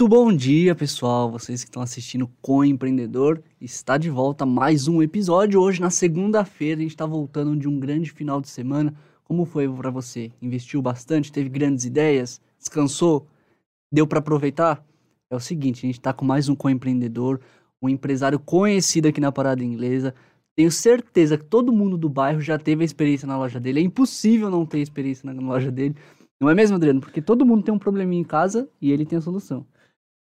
Muito bom dia, pessoal. Vocês que estão assistindo Com Empreendedor, está de volta mais um episódio. Hoje, na segunda-feira, a gente está voltando de um grande final de semana. Como foi para você? Investiu bastante? Teve grandes ideias? Descansou? Deu para aproveitar? É o seguinte, a gente está com mais um Com Empreendedor, um empresário conhecido aqui na Parada Inglesa. Tenho certeza que todo mundo do bairro já teve a experiência na loja dele. É impossível não ter experiência na loja dele. Não é mesmo, Adriano? Porque todo mundo tem um probleminha em casa e ele tem a solução.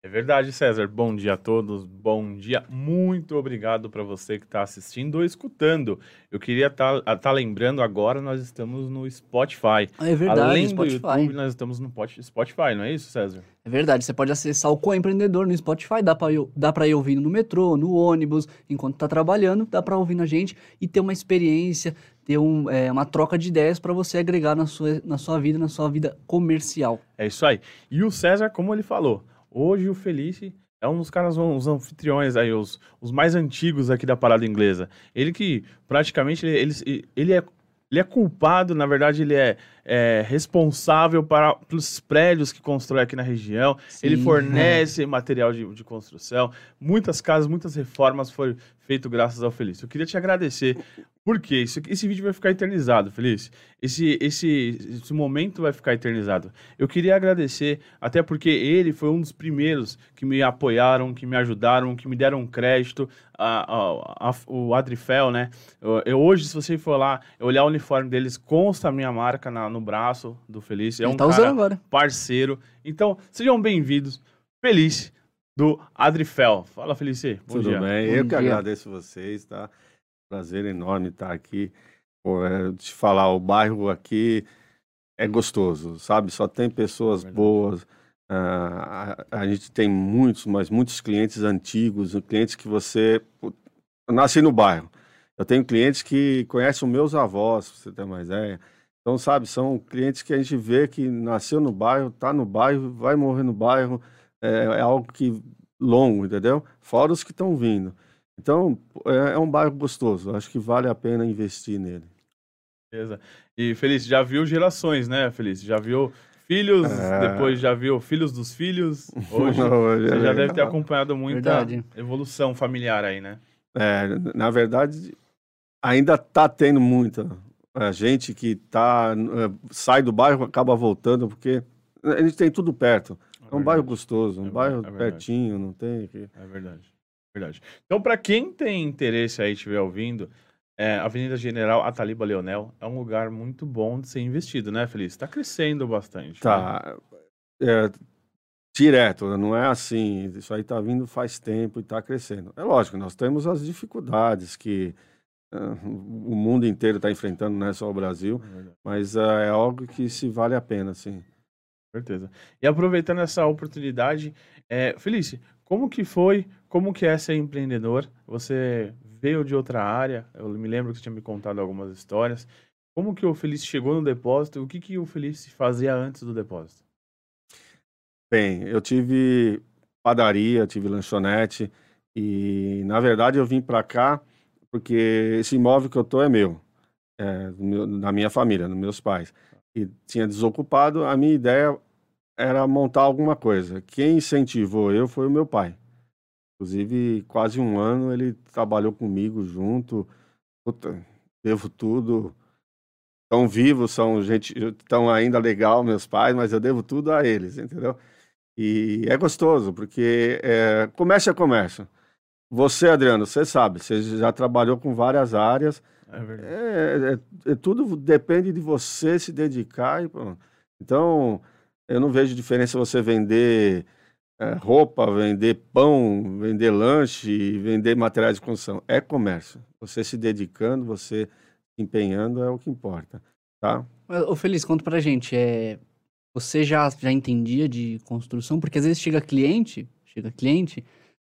É verdade, César. Bom dia a todos. Bom dia. Muito obrigado para você que está assistindo ou escutando. Eu queria estar tá, tá lembrando agora, nós estamos no Spotify. É verdade, Além Spotify. do YouTube, nós estamos no Spotify, não é isso, César? É verdade. Você pode acessar o Coempreendedor no Spotify. Dá para dá ir ouvindo no metrô, no ônibus, enquanto está trabalhando. Dá para ouvir na gente e ter uma experiência, ter um, é, uma troca de ideias para você agregar na sua, na sua vida, na sua vida comercial. É isso aí. E o César, como ele falou Hoje o Felice é um dos caras, uns anfitriões aí, os, os mais antigos aqui da parada inglesa. Ele que praticamente ele, ele, ele é ele é culpado, na verdade, ele é, é responsável para, pelos prédios que constrói aqui na região. Sim, ele fornece é. material de, de, construção. Muitas casas, muitas reformas foram feitas graças ao Felício. Eu queria te agradecer por quê? Esse, vídeo vai ficar eternizado, Feliz. Esse, esse, esse momento vai ficar eternizado. Eu queria agradecer, até porque ele foi um dos primeiros que me apoiaram, que me ajudaram, que me deram crédito. A, a, a, o Adrifel, né? Eu, eu, hoje, se você for lá, olhar o uniforme deles, consta a minha marca na, no braço do Feliz. É um tá cara parceiro. Então, sejam bem-vindos. Feliz do Adrifel. Fala, Felice. Bom Tudo dia. bem? Bom eu dia. que agradeço vocês, tá? Prazer enorme estar aqui. Pô, é, te falar, o bairro aqui é gostoso, sabe? Só tem pessoas é boas. Uh, a, a, gente tem muitos, mas muitos clientes antigos, clientes que você. Eu nasci no bairro. Eu tenho clientes que conhecem os meus avós, pra você ter uma ideia. Então, sabe, são clientes que a gente vê que nasceu no bairro, tá no bairro, vai morrer no bairro. É, é algo que longo, entendeu? Fora os que estão vindo. Então, é, é um bairro gostoso. Acho que vale a pena investir nele. Beleza. E, Feliz, já viu gerações, né, Feliz? Já viu filhos, é... depois já viu filhos dos filhos. Hoje, Hoje você é já deve ter acompanhado muita verdade. evolução familiar aí, né? É, na verdade, ainda tá tendo muita a gente que tá, é, sai do bairro acaba voltando, porque a gente tem tudo perto. É, é um bairro gostoso, um é bairro pertinho, não tem... É verdade. Verdade. Então, para quem tem interesse aí, estiver ouvindo, é, Avenida General Ataliba Leonel é um lugar muito bom de ser investido, né, Feliz? Está crescendo bastante. Tá. Né? É, direto, não é assim. Isso aí está vindo faz tempo e está crescendo. É lógico, nós temos as dificuldades que o mundo inteiro está enfrentando, não é só o Brasil, é mas uh, é algo que se vale a pena, sim. Certeza. E aproveitando essa oportunidade, é, Felício, como que foi, como que é ser empreendedor? Você veio de outra área, eu me lembro que você tinha me contado algumas histórias. Como que o Feliz chegou no depósito? O que, que o Feliz fazia antes do depósito? Bem, eu tive padaria, tive lanchonete e, na verdade, eu vim para cá porque esse imóvel que eu tô é meu, é meu, da minha família, dos meus pais. E tinha desocupado, a minha ideia era montar alguma coisa. Quem incentivou eu foi o meu pai. Inclusive, quase um ano ele trabalhou comigo junto. Puta, devo tudo. Estão vivos, são gente, estão ainda legal, meus pais, mas eu devo tudo a eles, entendeu? E é gostoso, porque é, comércio é comércio. Você, Adriano, você sabe, você já trabalhou com várias áreas. É verdade. É, é, é tudo depende de você se dedicar. E, então, eu não vejo diferença você vender é, roupa, vender pão, vender lanche, vender materiais de construção. É comércio. Você se dedicando, você empenhando é o que importa, tá? Ô Feliz, conta pra gente, é... você já, já entendia de construção? Porque às vezes chega cliente, chega cliente,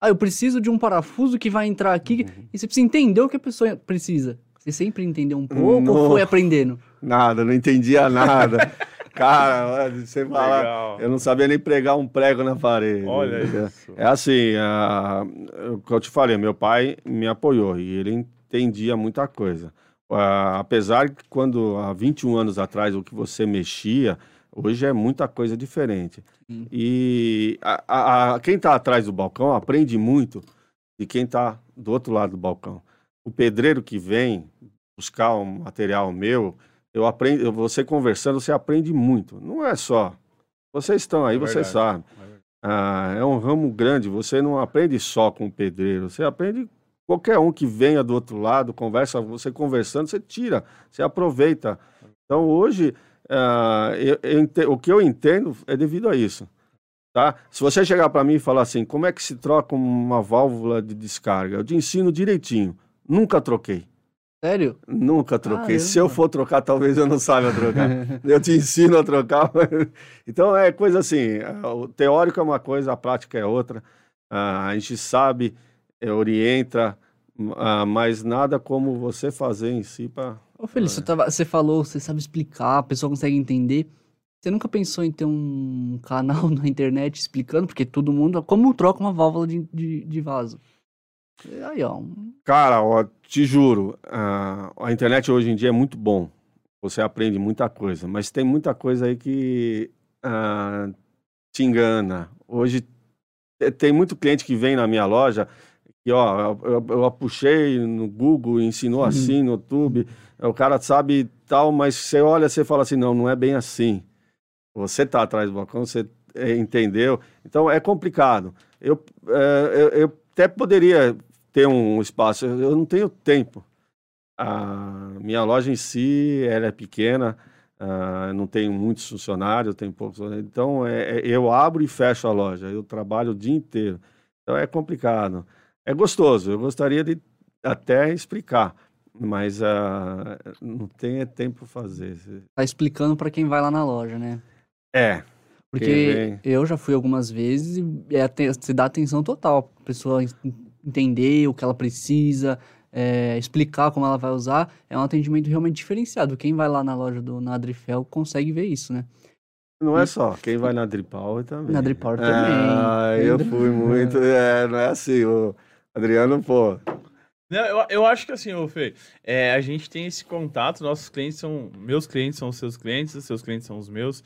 ah, eu preciso de um parafuso que vai entrar aqui, uhum. e você precisa entender o que a pessoa precisa. Você sempre entendeu um pouco não, ou foi aprendendo? Nada, não entendia nada. Cara, você fala, eu não sabia nem pregar um prego na parede. Olha isso. É assim, a, o que eu te falei, meu pai me apoiou e ele entendia muita coisa. apesar que quando há 21 anos atrás o que você mexia, Hoje é muita coisa diferente. Sim. E a, a- a- quem está atrás do balcão aprende muito de quem está do outro lado do balcão. O pedreiro que vem buscar um material meu, eu aprendo, você conversando, você aprende muito. Não é só. Vocês estão aí, É vocês sabem. Ah, é um ramo grande, você não aprende só com o pedreiro, você aprende qualquer um que venha do outro lado, conversa, você conversando, você tira, você aproveita. Então hoje, ah, eu- eu o que eu entendo é devido a isso. Tá? Se você chegar para mim e falar assim, como é que se troca uma válvula de descarga? Eu te ensino direitinho. Nunca troquei. Sério? Nunca troquei. Se eu for trocar, talvez eu não saiba trocar. Eu te ensino a trocar. mas- Então é coisa assim: ah, o teórico é uma coisa, a prática é outra. Ah, a gente sabe, eh, orienta, ah, mas nada como você fazer em si para. Ô, Feliz, você, tava- você falou, você sabe explicar, a pessoa consegue entender. Você nunca pensou em ter um canal na internet explicando? Porque todo mundo. Como troca uma válvula de, de, de vaso? Aí, ó. Cara, ó, te juro, ah, a internet hoje em dia é muito bom. Você aprende muita coisa, mas tem muita coisa aí que ah, te engana. Hoje te- tem muito cliente que vem na minha loja que, ó, eu, eu, eu puxei no Google, ensinou Uhum. assim no YouTube, o cara sabe tal, mas você olha, você fala assim, não, não é bem assim. Você tá atrás do balcão, você eh, entendeu? Então é complicado. Eu, eh, eu, eu até poderia ter um espaço, eu eu não tenho tempo. A minha loja em si, ela é pequena, ah, não tenho muitos funcionários, tenho poucos. Então, é, é- eu abro e fecho a loja, eu trabalho o dia inteiro. Então, é complicado. É gostoso, eu gostaria de até explicar, mas ah, não tenho tempo para fazer. Tá explicando pra quem vai lá na loja, né? É, Porque eu já fui algumas vezes e é, você dá atenção total. A pessoa en- entender o que ela precisa, é, explicar como ela vai usar. É um atendimento realmente diferenciado. Quem vai lá na loja do Nadrifel consegue ver isso, né? não é só, quem vai na Dripal também. Na Dripal também. Ah, eu Tem- fui muito, é, não é assim, o Adriano, pô, Não, eu, eu acho que assim, ô Fê, é, a gente tem esse contato, nossos clientes são. Meus clientes são os seus clientes, os seus clientes são os meus.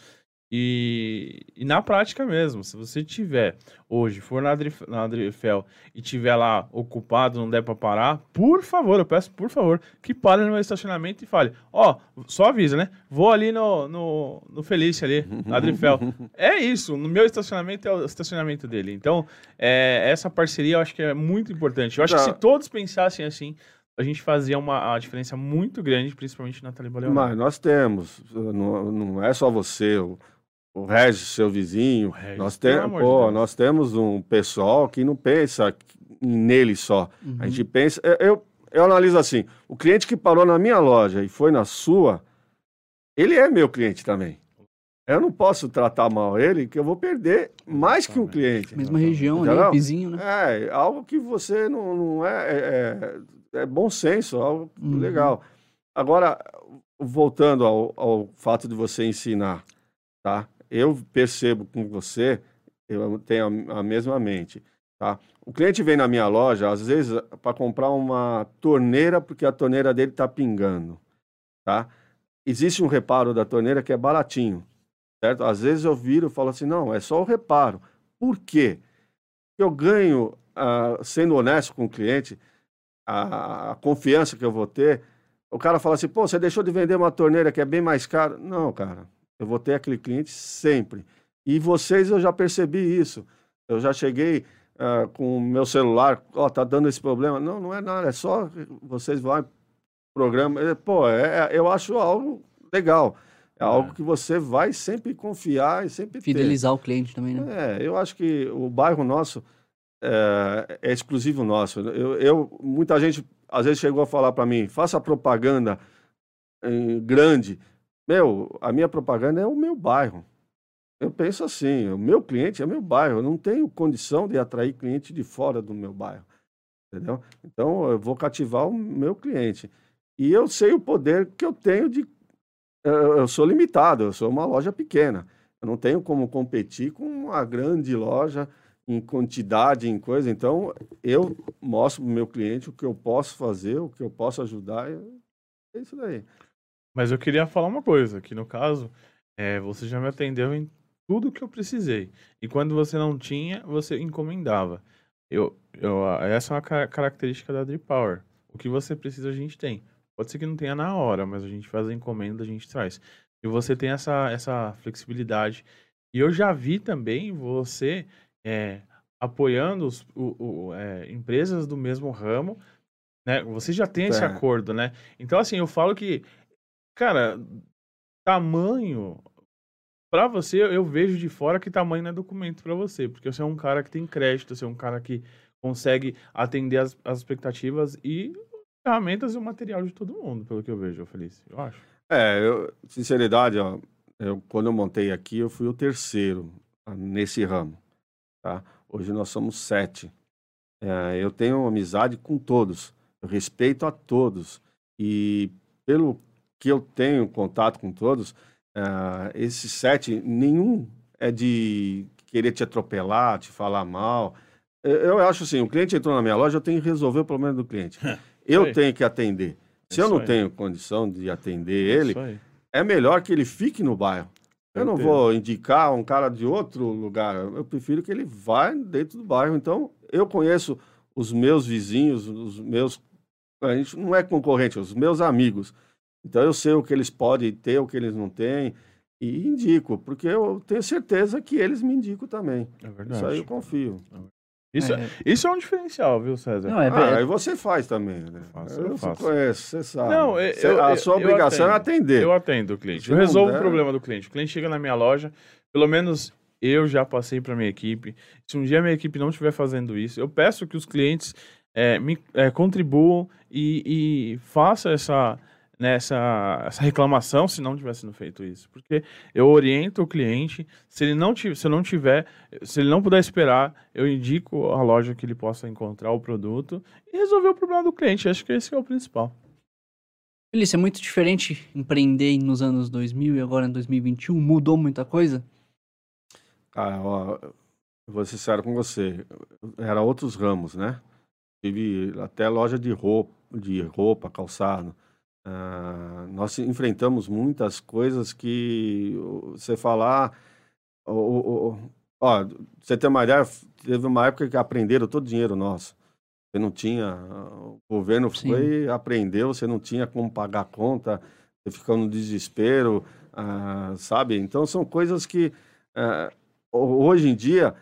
E, e na prática mesmo, se você tiver hoje, for na, Adrif, na Adrifel e tiver lá ocupado, não der pra parar, por favor, eu peço por favor, que pare no meu estacionamento e fale: Ó, só avisa, né? Vou ali no, no, no Felício ali, na Adrifel. É isso, no meu estacionamento é o estacionamento dele. Então, é, essa parceria eu acho que é muito importante. Eu acho que Tá. se todos pensassem assim, a gente fazia uma, a diferença muito grande, principalmente na Taliba Mas nós temos, não, não é só você, o Regis, seu vizinho, O Regis, nós, de pô, Deus. nós temos um pessoal que não pensa nele só. Uhum. A gente pensa, eu, eu, analiso assim, o cliente que parou na minha loja e foi na sua, ele é meu cliente também. Eu não posso tratar mal ele, que eu vou perder mais que um cliente. Mesma região ali, vizinho, né? É, algo que você não, não é, é, é bom senso, algo Uhum. legal. Agora, voltando ao, ao fato de você ensinar, tá? Eu percebo com você, eu tenho a, mesma mente, tá? O cliente vem na minha loja, às vezes, para comprar uma torneira, porque a torneira dele está pingando, tá? Existe um reparo da torneira que é baratinho, certo? Às vezes eu viro e falo assim, não, é só o reparo. Por quê? Eu ganho, ah, sendo honesto com o cliente, a, a confiança que eu vou ter. O cara fala assim, pô, você deixou de vender uma torneira que é bem mais cara. Não, cara, eu vou ter aquele cliente sempre. E vocês, eu já percebi isso. Eu já cheguei ah, com o meu celular, ó, tá dando esse problema. Não, não é nada, é só vocês vão programa. É, Pô, é, eu acho algo legal. É algo que você vai sempre confiar e sempre ter. Fidelizar o cliente também, né? É, eu acho que o bairro nosso é, é exclusivo nosso. Eu, eu- muita gente às vezes chegou a falar para mim, faça propaganda em grande. Meu, a minha propaganda é o meu bairro. Eu penso assim, o meu cliente é meu bairro. Eu não tenho condição de atrair cliente de fora do meu bairro. Entendeu? Então, eu vou cativar o meu cliente. E eu sei o poder que eu tenho de. Eu, sou limitado, eu sou uma loja pequena. Eu não tenho como competir com uma grande loja em quantidade, em coisa. Então, eu mostro para o meu cliente o que eu posso fazer, o que eu posso ajudar. É isso daí. Mas eu queria falar uma coisa, que no caso, é, você já me atendeu em tudo que eu precisei. E quando você não tinha, você encomendava. Eu, eu, essa é uma característica da Drip Power. O que você precisa, a gente tem. Pode ser que não tenha na hora, mas a gente faz a encomenda, a gente traz. E você tem essa, essa flexibilidade. E eu já vi também você é, apoiando os, o, o, é, empresas do mesmo ramo, né? Você já tem esse é. acordo, né? Então, assim, eu falo que, cara, tamanho para você, eu vejo de fora que tamanho não é documento para você, porque você é um cara que tem crédito, você é um cara que consegue atender as, as expectativas e ferramentas e o material de todo mundo, pelo que eu vejo, Feliz, eu acho. É, eu, sinceridade, ó, eu, quando eu montei aqui, eu fui o terceiro ah, nesse ramo, tá? Hoje nós somos sete. É, eu tenho amizade com todos, eu respeito a todos e pelo que eu tenho contato com todos, uh, esses sete, nenhum é de querer te atropelar, te falar mal. Eu, eu, acho assim, o cliente entrou na minha loja, eu tenho que resolver o problema do cliente. Eu tenho que atender. Se eu não aí. tenho condição de atender ele, é melhor que ele fique no bairro. Eu não vou indicar um cara de outro lugar. Eu prefiro que ele vá dentro do bairro. Então, eu conheço os meus vizinhos, os meus. A gente não é concorrente, os meus amigos. Então eu sei o que eles podem ter, o que eles não têm, e indico, porque eu tenho certeza que eles me indicam também. É verdade. Isso aí eu confio. Isso é, isso é um diferencial, viu, César? Não, é, ah, aí você faz também, né? Faço, eu, eu faço. conhece, você sabe. Não, eu, a sua obrigação é atender. Eu atendo o cliente. Eu resolvo der... o problema do cliente. O cliente chega na minha loja, pelo menos eu já passei para minha equipe. Se um dia a minha equipe não estiver fazendo isso, eu peço que os clientes é, me é, contribuam e, e façam essa nessa essa reclamação se não tivesse sido feito isso. Porque eu oriento o cliente, se ele não tiver, se eu não tiver, se ele não puder esperar, eu indico a loja que ele possa encontrar o produto e resolver o problema do cliente. Acho que esse é o principal. Felícia, é muito diferente empreender nos anos 2000 e agora em 2021? Mudou muita coisa? Ah, ó, vou ser sincero com você. Era outros ramos, né? Tive até loja de roupa, de roupa, calçado. Uh, nós enfrentamos muitas coisas que você falar. Ó, ó, você tem uma ideia, teve uma época que aprenderam todo o dinheiro nosso. Você não tinha. O governo foi, Sim. aprendeu, você não tinha como pagar a conta, você ficou no desespero, uh, sabe? Então são coisas que uh, hoje em dia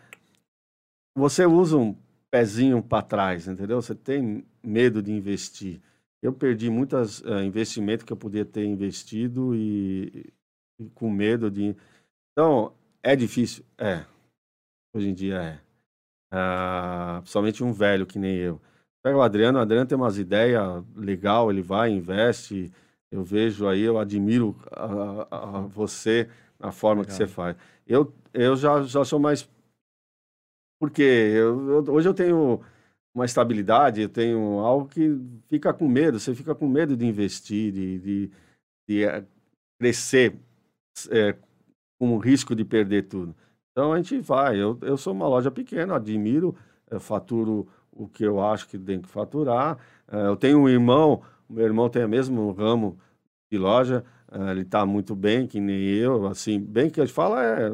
você usa um pezinho para trás, entendeu? Você tem medo de investir. Eu perdi muitos uh, investimentos que eu podia ter investido e, e, com medo de. Então, é difícil? É. Hoje em dia é. Uh, principalmente um velho que nem eu. Pega o Adriano, o Adriano tem umas ideias legal, ele vai, investe. Eu vejo aí, eu admiro a, a, a você na forma legal. que você faz. Eu, eu já, já sou mais. Porque eu, eu, hoje eu tenho uma estabilidade, eu tenho algo que fica com medo, você fica com medo de investir, de, de, de eh, crescer é, com o risco de perder tudo. Então a gente vai. Eu, eu sou uma loja pequena, admiro, faturo o que eu acho que tem que faturar. Eh, eu tenho um irmão, meu irmão tem o mesmo ramo de loja, ele está muito bem, que nem eu, assim, bem que a gente fala é.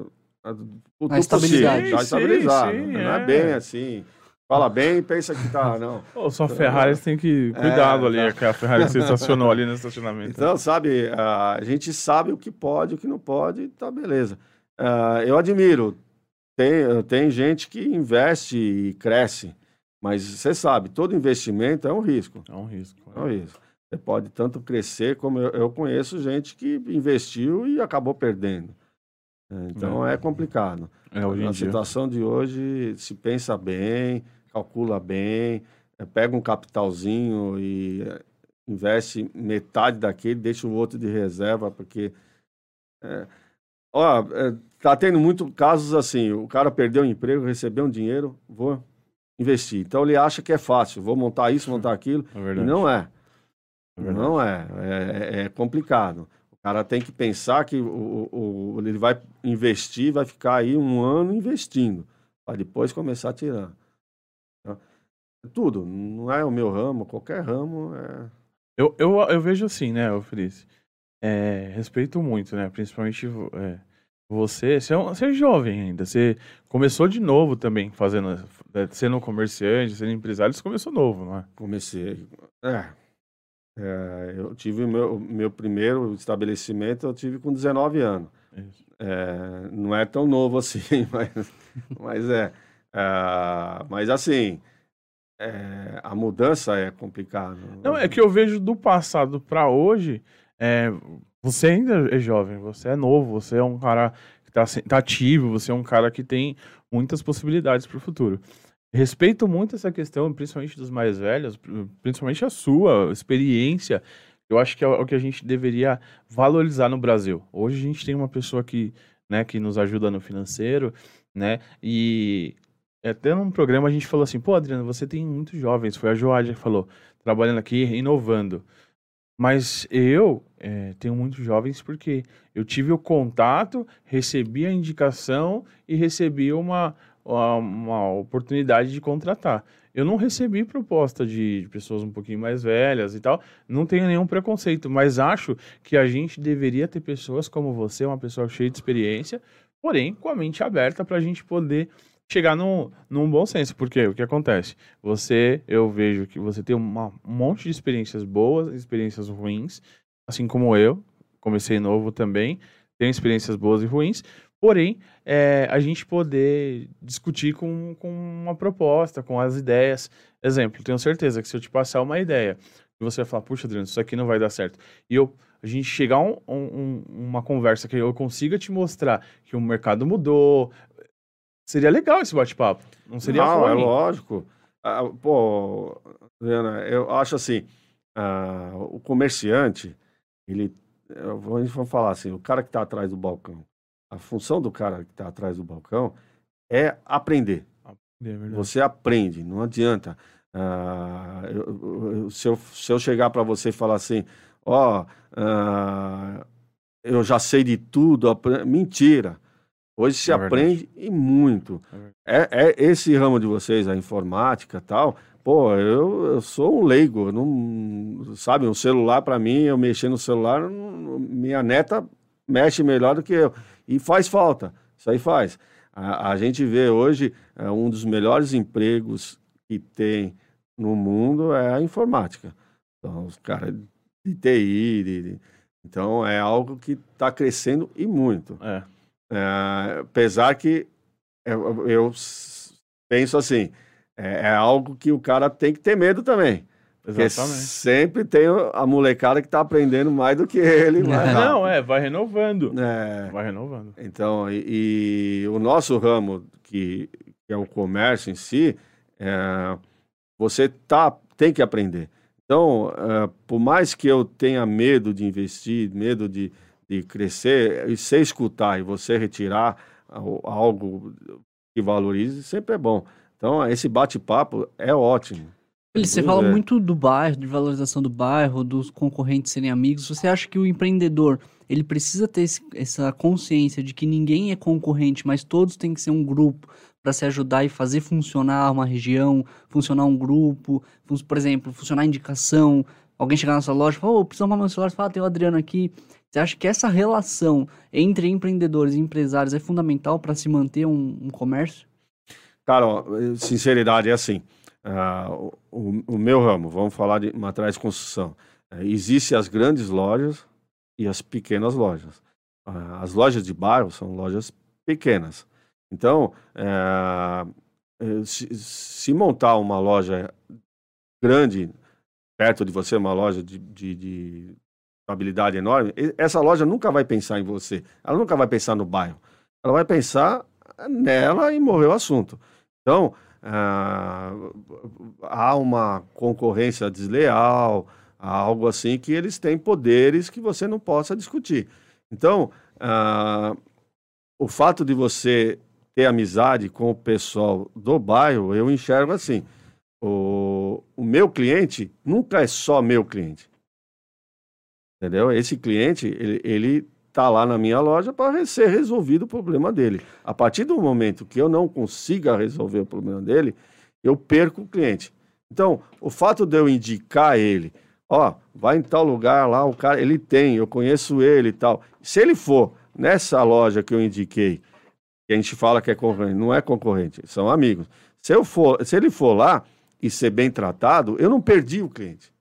A estabilidade. Está estabilizado. Sim, sim, não é, é bem assim. Fala bem pensa que tá, não. Ô, sua Ferrari tem que cuidado é, ali, tá. que a Ferrari você estacionou ali no estacionamento. Então, sabe, a gente sabe o que pode, o que não pode, tá beleza. Uh, eu admiro, tem, tem gente que investe e cresce, mas você sabe, todo investimento é um risco. É um risco. É, é um risco. Você pode tanto crescer, como eu, eu conheço gente que investiu e acabou perdendo. Então é, é complicado. É, hoje Na situação de hoje, se pensa bem, calcula bem, é, pega um capitalzinho e é, investe metade daquele, deixa o outro de reserva, porque. É, ó, é, tá tendo muito casos assim: o cara perdeu o emprego, recebeu um dinheiro, vou investir. Então ele acha que é fácil, vou montar isso, montar aquilo. É e não é. é não é. é. É complicado cara tem que pensar que o, o, ele vai investir, vai ficar aí um ano investindo, para depois começar a tirar. Tudo, não é o meu ramo, qualquer ramo é... Eu, eu, eu vejo assim, né, Felice? é, respeito muito, né? Principalmente é, você, você é, um, você é jovem ainda, você começou de novo também, fazendo, é, sendo comerciante, sendo empresário, você começou novo, não é? Comecei, é, é eu tive o meu, meu primeiro estabelecimento, eu tive com 19 anos. É, não é tão novo assim, mas, mas é, é mas assim, é, a mudança é complicada. Não, é que eu vejo do passado para hoje, é, você ainda é jovem, você é novo, você é um cara que está tá ativo, você é um cara que tem muitas possibilidades para o futuro. Respeito muito essa questão, principalmente dos mais velhos, principalmente a sua experiência. Eu acho que é o que a gente deveria valorizar no Brasil. Hoje a gente tem uma pessoa que, né, que nos ajuda no financeiro, né? E até num programa a gente falou assim, pô, Adriano, você tem muitos jovens, foi a Joádia que falou, trabalhando aqui, inovando. Mas eu é, tenho muitos jovens porque eu tive o contato, recebi a indicação e recebi uma, uma, uma oportunidade de contratar. Eu não recebi proposta de, de, pessoas um pouquinho mais velhas e tal, não tenho nenhum preconceito, mas acho que a gente deveria ter pessoas como você, uma pessoa cheia de experiência, porém com a mente aberta para a gente poder chegar num, num bom senso. Porque o que acontece? Você, eu vejo que você tem uma, um monte de experiências boas, experiências ruins, assim como eu, comecei novo também, tenho experiências boas e ruins, porém, é, a gente poder discutir com, com uma proposta, com as ideias. Exemplo, tenho certeza que se eu te passar uma ideia, você vai falar, puxa, Adriano, isso aqui não vai dar certo, e eu a gente chegar a um, um, uma conversa que eu consiga te mostrar que o mercado mudou, Seria legal esse bate-papo. Não seria Não, é lógico. Ah, pô, Diana, eu acho assim, ah, o comerciante, ele, a gente vai falar assim, o cara que está atrás do balcão, a função do cara que está atrás do balcão é aprender. É você aprende, não adianta. Ah, eu, eu, se, eu, se eu chegar para você e falar assim, ó, oh, ah, eu já sei de tudo, mentira. Hoje se é aprende e muito. É, é, esse ramo de vocês, a informática tal. Pô, eu, eu sou um leigo, não sabe? Um celular para mim, eu mexer no celular, minha neta mexe melhor do que eu e faz falta. Isso aí faz. A, a gente vê hoje é, um dos melhores empregos que tem no mundo é a informática. Então, os caras de TI, de, de, então é algo que está crescendo e muito. É. É, apesar que eu, eu penso assim, é, é, algo que o cara tem que ter medo também. Exatamente. sempre tem a molecada que está aprendendo mais do que ele. Não, é, vai renovando. É, vai renovando. Então, e, e o nosso ramo, que, que, é o comércio em si, é, você tá, tem que aprender. Então, é, por mais que eu tenha medo de investir, medo de, de crescer, e se escutar e você retirar algo que valorize, sempre é bom. Então, esse bate-papo é ótimo. Você fala muito do bairro, de valorização do bairro, dos concorrentes serem amigos. Você acha que o empreendedor ele precisa ter esse, essa consciência de que ninguém é concorrente, mas todos têm que ser um grupo para se ajudar e fazer funcionar uma região, funcionar um grupo, por exemplo, funcionar a indicação. Alguém chegar na sua loja e falar, ô, oh, preciso arrumar meu celular, fala, tem o Adriano aqui. Você acha que essa relação entre empreendedores e empresários é fundamental para se manter um, um, comércio? Cara, ó, sinceridade é assim. Uh, o, o, meu ramo, vamos falar de materiais de construção. Uh, Existem as grandes lojas e as pequenas lojas. Uh, as lojas de bairro são lojas pequenas. Então, uh, se, se, montar uma loja grande perto de você, uma loja de, de, de habilidade enorme, essa loja nunca vai pensar em você. Ela nunca vai pensar no bairro. Ela vai pensar nela e morreu o assunto. Então, ah, há uma concorrência desleal, algo assim que eles têm poderes que você não possa discutir. Então, ah, o fato de você ter amizade com o pessoal do bairro, eu enxergo assim. O, o meu cliente nunca é só meu cliente. Entendeu? Esse cliente, ele, ele tá lá na minha loja para ser resolvido o problema dele. A partir do momento que eu não consiga resolver o problema dele, eu perco o cliente. Então, o fato de eu indicar ele Ó, vai em tal lugar lá, o cara, ele tem, eu conheço ele e tal. Se ele for nessa loja que eu indiquei, que a gente fala que é concorrente, não é concorrente, são amigos. Se, eu for, se ele for lá e ser bem tratado, eu não perdi o cliente.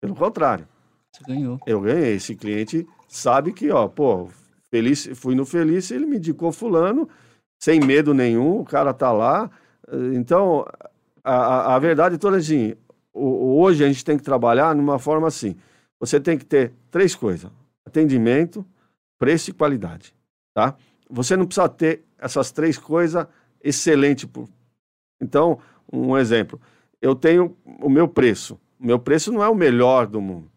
Pelo contrário. Você ganhou. Eu ganhei. Esse cliente sabe que, ó, pô, feliz, fui no Feliz, ele me indicou fulano, sem medo nenhum, o cara tá lá. Então, a, a, verdade toda é assim, hoje a gente tem que trabalhar numa forma assim. Você tem que ter três coisas: atendimento, preço e qualidade, tá? Você não precisa ter essas três coisas excelente. Então, um exemplo, eu tenho o meu preço. O meu preço não é o melhor do mundo.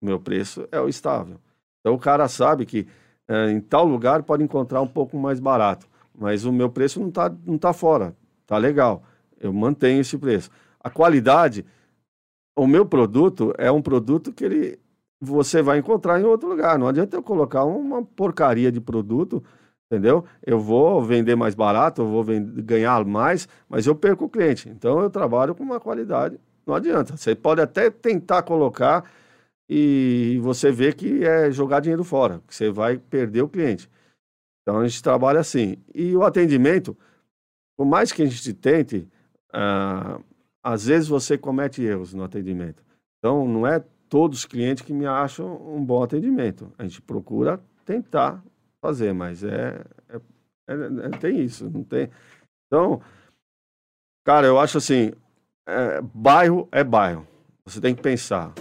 Meu preço é o estável. Então o cara sabe que é, em tal lugar pode encontrar um pouco mais barato, mas o meu preço não está não tá fora, tá legal. Eu mantenho esse preço. A qualidade, o meu produto é um produto que ele você vai encontrar em outro lugar. Não adianta eu colocar uma porcaria de produto, entendeu? Eu vou vender mais barato, eu vou vender, ganhar mais, mas eu perco o cliente. Então eu trabalho com uma qualidade. Não adianta. Você pode até tentar colocar e você vê que é jogar dinheiro fora, que você vai perder o cliente. Então a gente trabalha assim. E o atendimento, por mais que a gente tente, ah, às vezes você comete erros no atendimento. Então não é todos os clientes que me acham um bom atendimento. A gente procura tentar fazer, mas é, é, é, é tem isso, não tem. Então, cara, eu acho assim, é, bairro é bairro. Você tem que pensar.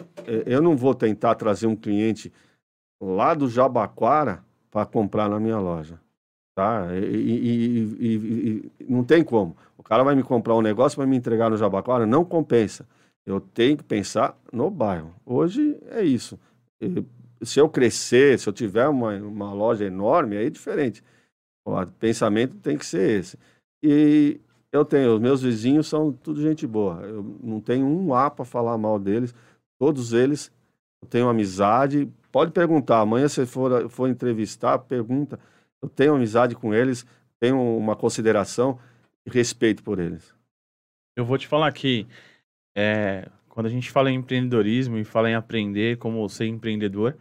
Eu não vou tentar trazer um cliente lá do Jabaquara para comprar na minha loja. Tá? E, e, e, e, não tem como. O cara vai me comprar um negócio, vai me entregar no Jabaquara, não compensa. Eu tenho que pensar no bairro. Hoje é isso. se eu crescer, se eu tiver uma, uma loja enorme, aí é diferente. O pensamento tem que ser esse. E eu tenho, os meus vizinhos são tudo gente boa. Eu não tenho um A para falar mal deles. Todos eles eu tenho amizade. Pode perguntar, amanhã se for, for entrevistar, pergunta. Eu tenho amizade com eles, tenho uma consideração e respeito por eles. Eu vou te falar que é, quando a gente fala em empreendedorismo e fala em aprender como ser empreendedor,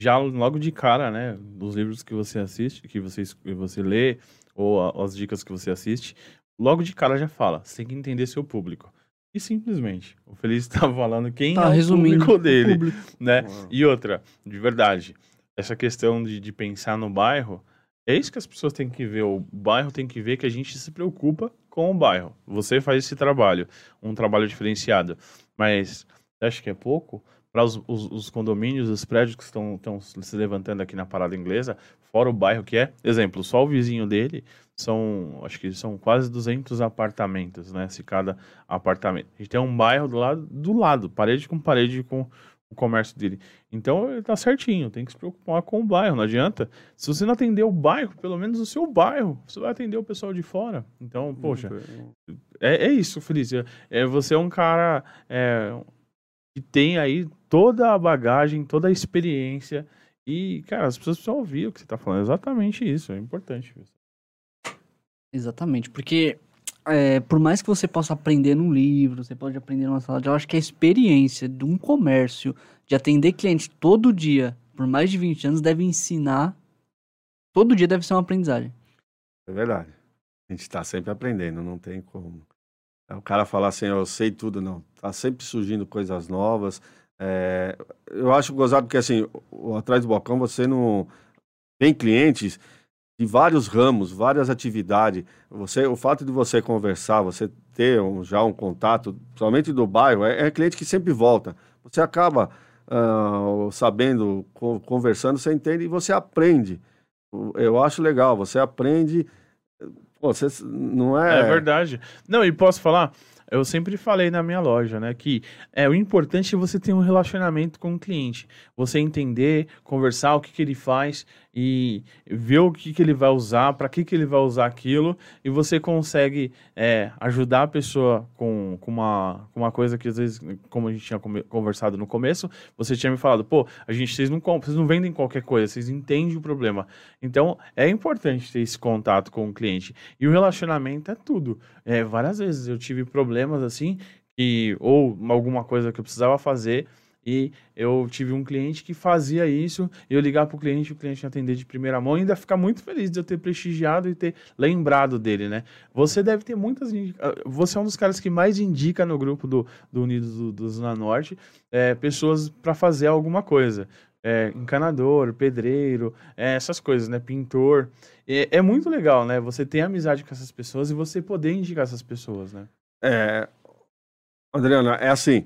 já logo de cara, né, dos livros que você assiste, que você, que você lê, ou as dicas que você assiste, logo de cara já fala, você tem que entender seu público. E simplesmente, o Feliz estava falando quem tá, é o público dele, público. né? E outra, de verdade, essa questão de, de pensar no bairro, é isso que as pessoas têm que ver. O bairro tem que ver que a gente se preocupa com o bairro. Você faz esse trabalho, um trabalho diferenciado. Mas acho que é pouco? Para os, os, os, condomínios, os prédios que estão, estão se levantando aqui na parada inglesa, fora o bairro que é, exemplo, só o vizinho dele são, acho que são quase 200 apartamentos, né? Se cada apartamento. A gente tem um bairro do lado, do lado, parede com parede com o comércio dele. Então ele tá certinho, tem que se preocupar com o bairro, não adianta. Se você não atender o bairro, pelo menos o seu bairro, você vai atender o pessoal de fora. Então, poxa, é, é isso, Felícia. É, você é um cara é, que tem aí toda a bagagem, toda a experiência. E, cara, as pessoas precisam ouvir o que você tá falando. exatamente isso, é importante. Exatamente, porque é, por mais que você possa aprender num livro, você pode aprender numa sala de aula, acho que a experiência de um comércio, de atender clientes todo dia, por mais de 20 anos, deve ensinar. Todo dia deve ser uma aprendizagem. É verdade. A gente está sempre aprendendo, não tem como. É, o cara falar assim, eu sei tudo, não. Tá sempre surgindo coisas novas. É, eu acho gozado porque, assim, atrás do balcão você não. Tem clientes de vários ramos, várias atividades. Você, o fato de você conversar, você ter um, já um contato, somente do bairro, é, é, cliente que sempre volta. Você acaba uh, sabendo, conversando, você entende e você aprende. Eu acho legal, você aprende. Você não é. É verdade. Não, e posso falar? Eu sempre falei na minha loja, né, que é o importante é você ter um relacionamento com o cliente, você entender, conversar o que, que ele faz e ver o que, que ele vai usar, para que, que ele vai usar aquilo, e você consegue é, ajudar a pessoa com, com, uma, com uma coisa que às vezes, como a gente tinha conversado no começo, você tinha me falado, pô, a gente, vocês não, vocês não vendem qualquer coisa, vocês entendem o problema. Então, é importante ter esse contato com o cliente. E o relacionamento é tudo. É, várias vezes eu tive problemas assim, e, ou alguma coisa que eu precisava fazer, E eu tive um cliente que fazia isso, eu ligar para o cliente, o cliente atender de primeira mão, e ainda ficar muito feliz de eu ter prestigiado e ter lembrado dele, né? Você deve ter muitas. Ah, você é um dos caras que mais indica no grupo do, do Unidos do, do Zona Norte é, pessoas para fazer alguma coisa. É, encanador, pedreiro, é, essas coisas, né? Pintor. É, é muito legal, né? Você ter amizade com essas pessoas e você poder indicar essas pessoas, né? É, Adriana, é assim.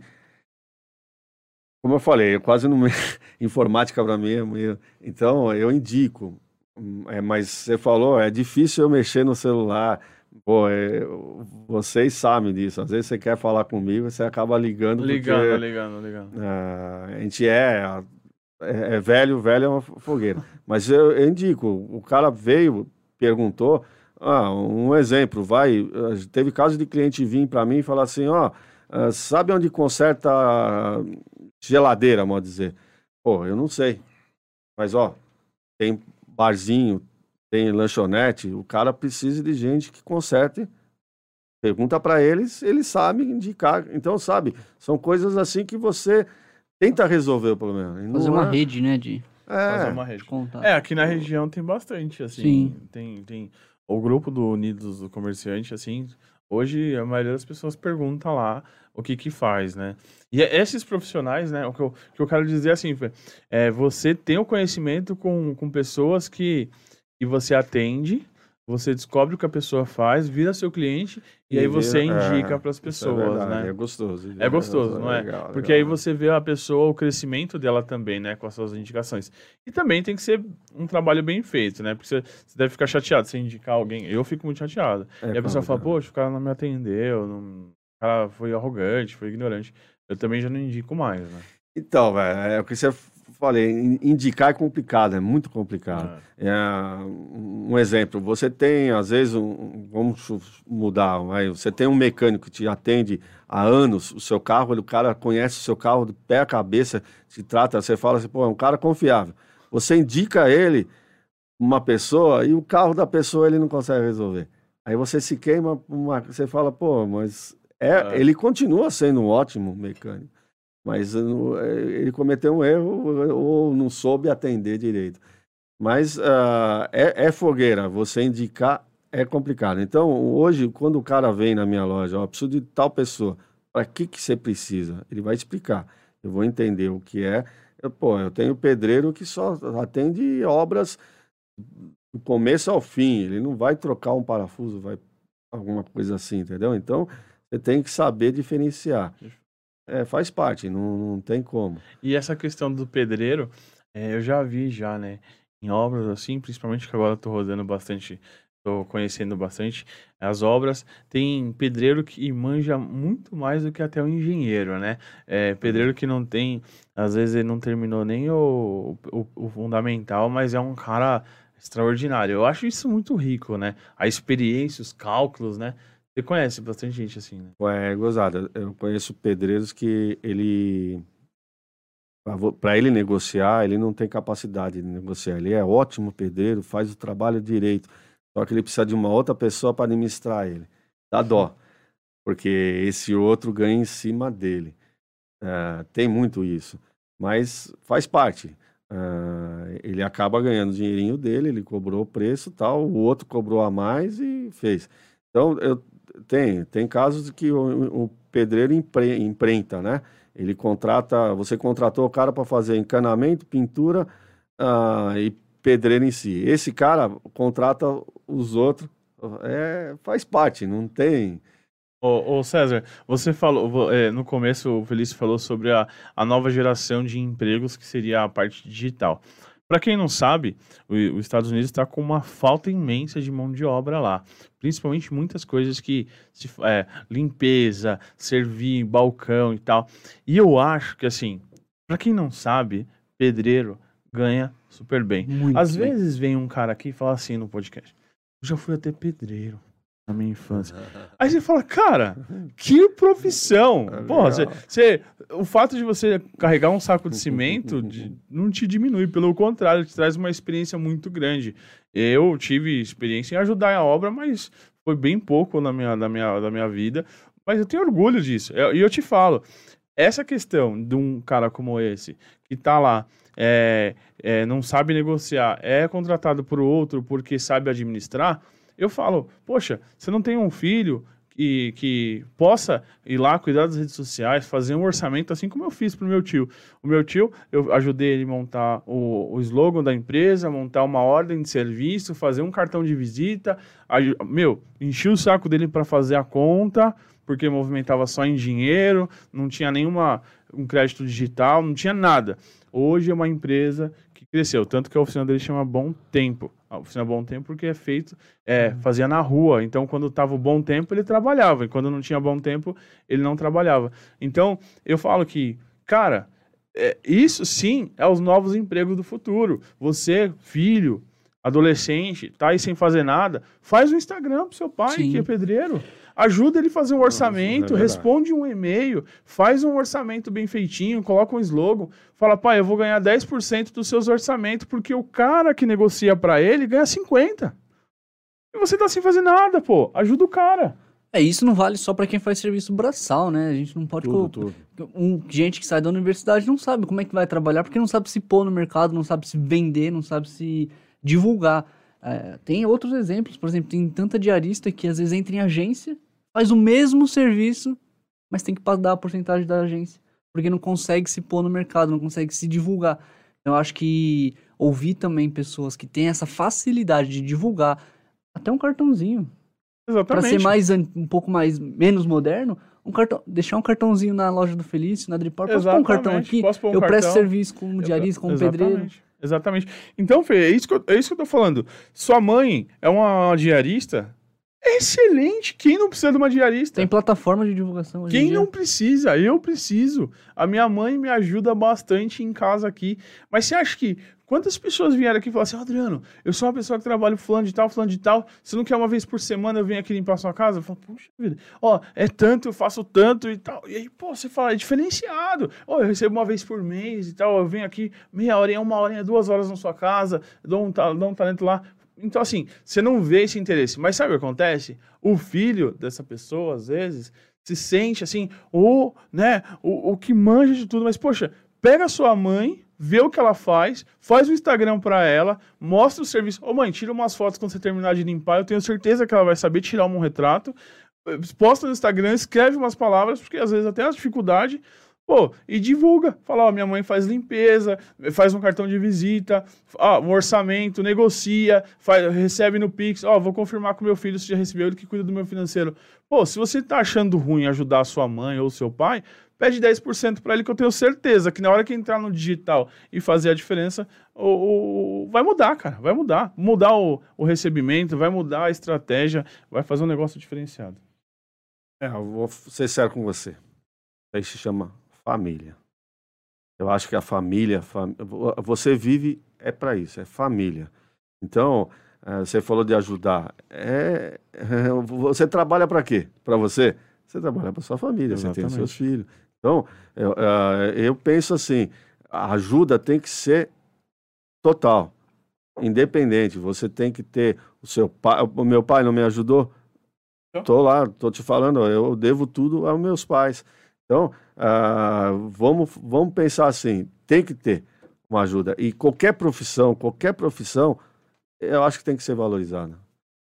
Como eu falei, eu quase não. Informática para mim é meio. Então, eu indico. É, mas você falou, é difícil eu mexer no celular. Pô, é, vocês sabem disso. Às vezes você quer falar comigo, você acaba ligando. Ligando, porque, ligando, ligando. Uh, a gente é, é, é, velho, velho é uma fogueira. Mas eu, eu, indico, o cara veio, perguntou. Ah, um exemplo, vai. Teve caso de cliente vir para mim e falar assim: ó, uh, sabe onde conserta geladeira, modo dizer? Pô, eu não sei. Mas, ó, tem barzinho, tem lanchonete, o cara precisa de gente que conserte. Pergunta para eles, eles sabem indicar. Então, sabe, são coisas assim que você tenta resolver o problema. Fazer uma é... rede, né, de... É, Fazer uma rede. É, aqui na região tem bastante, assim. Sim. Tem, tem o grupo do Unidos do Comerciante, assim, hoje a maioria das pessoas pergunta lá o que que faz, né? E é esses profissionais, né, o que eu, que eu quero dizer assim, é você tem o conhecimento com, com pessoas que e você atende, você descobre o que a pessoa faz, vira seu cliente e, e aí você indica é, para as é pessoas, é né? É gostoso. É gostoso, não é? Legal, Porque legal. aí você vê a pessoa, o crescimento dela também, né, com as suas indicações. E também tem que ser um trabalho bem feito, né? Porque você, você deve ficar chateado se indicar alguém. Eu fico muito chateado. É, e a pessoa fala, poxa, o cara não me atendeu, não... o cara foi arrogante, foi ignorante. Eu também já não indico mais, né? Então, velho, é o que você falei, indicar é complicado, é muito complicado. É. É, um exemplo, você tem, às vezes, um, vamos mudar, vai, você tem um mecânico que te atende há anos o seu carro, ele, o cara conhece o seu carro de pé a cabeça, se trata, você fala assim, pô, é um cara confiável. Você indica ele uma pessoa e o carro da pessoa ele não consegue resolver. Aí você se queima, uma, você fala, pô, mas é, é. ele continua sendo um ótimo mecânico mas é, ele cometeu um erro ou não soube atender direito. Mas uh, é, é, fogueira, você indicar é complicado. Então, hoje, quando o cara vem na minha loja, ó, preciso de tal pessoa, para que, que você precisa? Ele vai explicar. Eu vou entender o que é. Eu, pô, eu tenho pedreiro que só atende obras do começo ao fim. Ele não vai trocar um parafuso, vai alguma coisa assim, entendeu? Então, você tem que saber diferenciar. É, faz parte, não, não tem como. E essa questão do pedreiro, é, eu já vi já, né? Em obras assim, principalmente que agora eu tô rodando bastante, tô conhecendo bastante as obras. Tem pedreiro que manja muito mais do que até o engenheiro, né? É, pedreiro que não tem, às vezes ele não terminou nem o, o, o fundamental, mas é um cara extraordinário. Eu acho isso muito rico, né? A experiência, os cálculos, né? Você conhece bastante gente assim, né? É gozada. Eu conheço pedreiros que ele. Para ele negociar, ele não tem capacidade de negociar. Ele é ótimo pedreiro, faz o trabalho direito. Só que ele precisa de uma outra pessoa para administrar ele. Dá dó. Porque esse outro ganha em cima dele. É, tem muito isso. Mas faz parte. Uh, ele acaba ganhando o dinheirinho dele, ele cobrou o preço tal, o outro cobrou a mais e fez. Então, eu, tem, tem casos que o, o pedreiro empre, empreita, né? Ele contrata, você contratou o cara para fazer encanamento, pintura uh, e pedreiro em si. Esse cara contrata os outros, é, faz parte, não tem. Ô, ô César, você falou, é, no começo o Felício falou sobre a, a nova geração de empregos, que seria a parte digital. Para quem não sabe, os Estados Unidos está com uma falta imensa de mão de obra lá. Principalmente muitas coisas que. Se, é, limpeza, servir, balcão e tal. E eu acho que, assim, para quem não sabe, pedreiro ganha super bem. Muito Às bem. vezes vem um cara aqui e fala assim no podcast: Eu já fui até pedreiro na minha infância. Aí você fala, cara, que profissão! É Porra, você, você, o fato de você carregar um saco de cimento de, não te diminui, pelo contrário, te traz uma experiência muito grande. Eu tive experiência em ajudar a obra, mas foi bem pouco na minha, na minha, na minha vida. Mas eu tenho orgulho disso. E eu, eu, te falo, essa questão de um cara como esse, que tá lá, é, é, não sabe negociar, é contratado por outro porque sabe administrar, eu falo, poxa, você não tem um filho que, que possa ir lá cuidar das redes sociais, fazer um orçamento, assim como eu fiz para o meu tio. O meu tio, eu ajudei ele a montar o, o slogan da empresa, montar uma ordem de serviço, fazer um cartão de visita. meu, enchi o saco dele para fazer a conta, porque movimentava só em dinheiro, não tinha nenhuma um crédito digital, não tinha nada. Hoje é uma empresa que cresceu, tanto que a oficina dele chama Bom Tempo a oficina Bom Tempo porque é feito, é, uhum. fazia na rua. Então, quando estava o bom tempo, ele trabalhava. E quando não tinha bom tempo, ele não trabalhava. Então, eu falo que, cara, é, isso sim é os novos empregos do futuro. Você, filho, adolescente, tá aí sem fazer nada, faz um Instagram pro seu pai, sim. que é pedreiro. Ajuda ele a fazer um orçamento, é responde um e-mail, faz um orçamento bem feitinho, coloca um slogan, fala, pai, eu vou ganhar 10% dos seus orçamentos, porque o cara que negocia para ele ganha 50%. E você tá sem fazer nada, pô. Ajuda o cara. É, isso não vale só para quem faz serviço braçal, né? A gente não pode... Tudo, tudo. Um, gente que sai da universidade não sabe como é que vai trabalhar, porque não sabe se pôr no mercado, não sabe se vender, não sabe se divulgar. É, tem outros exemplos, por exemplo, tem tanta diarista que às vezes entra em agência faz o mesmo serviço, mas tem que dar a porcentagem da agência, porque não consegue se pôr no mercado, não consegue se divulgar. Eu acho que ouvir também pessoas que têm essa facilidade de divulgar até um cartãozinho. Para ser mais um pouco mais menos moderno, um cartão, deixar um cartãozinho na loja do Felício, na Dripar, posso pôr um cartão aqui? Um eu cartão. presto serviço como diarista, como Exatamente. pedreiro. Exatamente. Então, Fê, é isso, que eu, é isso que eu tô falando. Sua mãe é uma diarista, excelente. Quem não precisa de uma diarista? Tem plataforma de divulgação hoje Quem não precisa? Eu preciso. A minha mãe me ajuda bastante em casa aqui. Mas você acha que quantas pessoas vieram aqui e falaram assim, Adriano, eu sou uma pessoa que trabalha fulano de tal, fulano de tal, você não quer uma vez por semana eu venho aqui limpar a sua casa? Eu falo, puxa vida, ó, é tanto, eu faço tanto e tal. E aí, pô, você fala, é diferenciado. Ó, eu recebo uma vez por mês e tal, eu venho aqui meia hora, uma hora, duas horas na sua casa, dou um, dou um talento lá. Então, assim, você não vê esse interesse. Mas sabe o que acontece? O filho dessa pessoa, às vezes, se sente assim, o, né, o, o que manja de tudo. Mas, poxa, pega a sua mãe, vê o que ela faz, faz o Instagram para ela, mostra o serviço. Ô, mãe, tira umas fotos quando você terminar de limpar. Eu tenho certeza que ela vai saber tirar um retrato. Posta no Instagram, escreve umas palavras, porque às vezes até as dificuldades Pô, e divulga. Fala, ó, minha mãe faz limpeza, faz um cartão de visita, ó, um orçamento, negocia, faz, recebe no Pix, ó, vou confirmar com meu filho se já recebeu, ele que cuida do meu financeiro. Pô, se você tá achando ruim ajudar a sua mãe ou seu pai, pede 10% para ele que eu tenho certeza que na hora que entrar no digital e fazer a diferença, o, o vai mudar, cara, vai mudar. Mudar o, o recebimento, vai mudar a estratégia, vai fazer um negócio diferenciado. É, eu vou ser sério com você. Aí se chama família. Eu acho que a família, fam... você vive é para isso, é família. Então, eh, você falou de ajudar. É, você trabalha para quê? Para você? Você trabalha para sua família, Exatamente. você tem seus filhos. Então, eu, eh, eu penso assim, a ajuda tem que ser total, independente. Você tem que ter o seu pai. O meu pai não me ajudou. Estou lá, estou te falando, eu devo tudo aos meus pais. Então, uh, vamos, vamos pensar assim: tem que ter uma ajuda. E qualquer profissão, qualquer profissão, eu acho que tem que ser valorizada.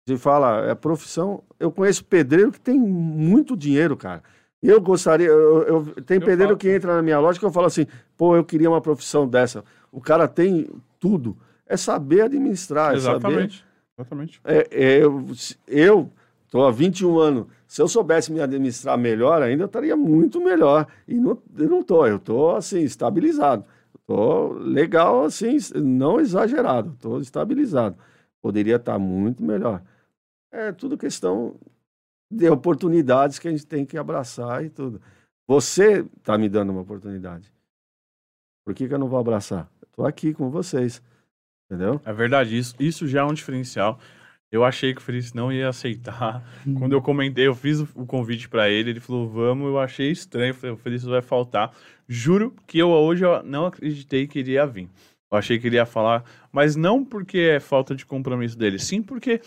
Se fala, é profissão. Eu conheço pedreiro que tem muito dinheiro, cara. Eu gostaria. Eu, eu tem eu pedreiro falo. que entra na minha loja que eu falo assim: pô, eu queria uma profissão dessa. O cara tem tudo. É saber administrar. Exatamente. É saber, Exatamente. É, é, eu, eu Estou há 21 anos. Se eu soubesse me administrar melhor, ainda estaria muito melhor. E não, eu não estou, eu estou assim, estabilizado. Estou legal, assim, não exagerado, estou estabilizado. Poderia estar muito melhor. É tudo questão de oportunidades que a gente tem que abraçar e tudo. Você está me dando uma oportunidade. Por que, que eu não vou abraçar? Estou aqui com vocês. Entendeu? É verdade, isso, isso já é um diferencial. Eu achei que o Felício não ia aceitar. Uhum. Quando eu comentei, eu fiz o convite para ele, ele falou, vamos, eu achei estranho, falei, o Felício vai faltar. Juro que eu hoje eu não acreditei que iria vir. Eu achei que ele ia falar, mas não porque é falta de compromisso dele, sim porque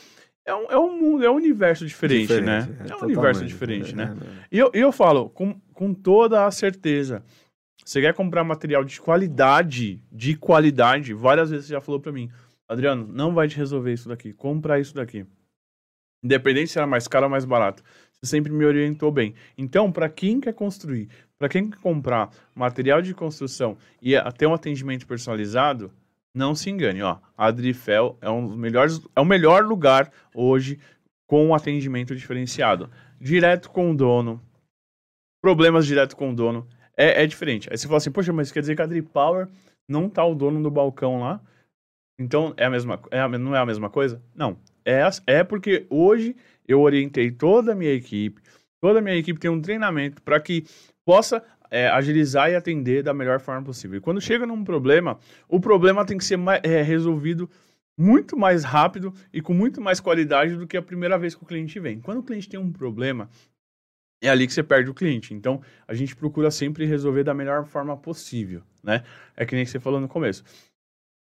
é um, é um mundo, é um universo diferente, diferente né? É, é um universo diferente, né? É, é. E eu, eu falo, com, com toda a certeza. Você quer comprar material de qualidade, de qualidade, várias vezes você já falou para mim, Adriano, não vai te resolver isso daqui, compra isso daqui. Independente se era mais caro ou mais barato. Você sempre me orientou bem. Então, para quem quer construir, para quem quer comprar material de construção e ter um atendimento personalizado, não se engane, ó. A Adrifel é um dos melhores, é o melhor lugar hoje com atendimento diferenciado. Direto com o dono, problemas direto com o dono, é, é diferente. Aí você fala assim, poxa, mas quer dizer que a Adripower não tá o dono do balcão lá? Então, é a mesma, é a, não é a mesma coisa? Não. É, é porque hoje eu orientei toda a minha equipe, toda a minha equipe tem um treinamento para que possa é, agilizar e atender da melhor forma possível. E quando chega num problema, o problema tem que ser mais, é, resolvido muito mais rápido e com muito mais qualidade do que a primeira vez que o cliente vem. Quando o cliente tem um problema, é ali que você perde o cliente. Então, a gente procura sempre resolver da melhor forma possível, né? É que nem você falou no começo.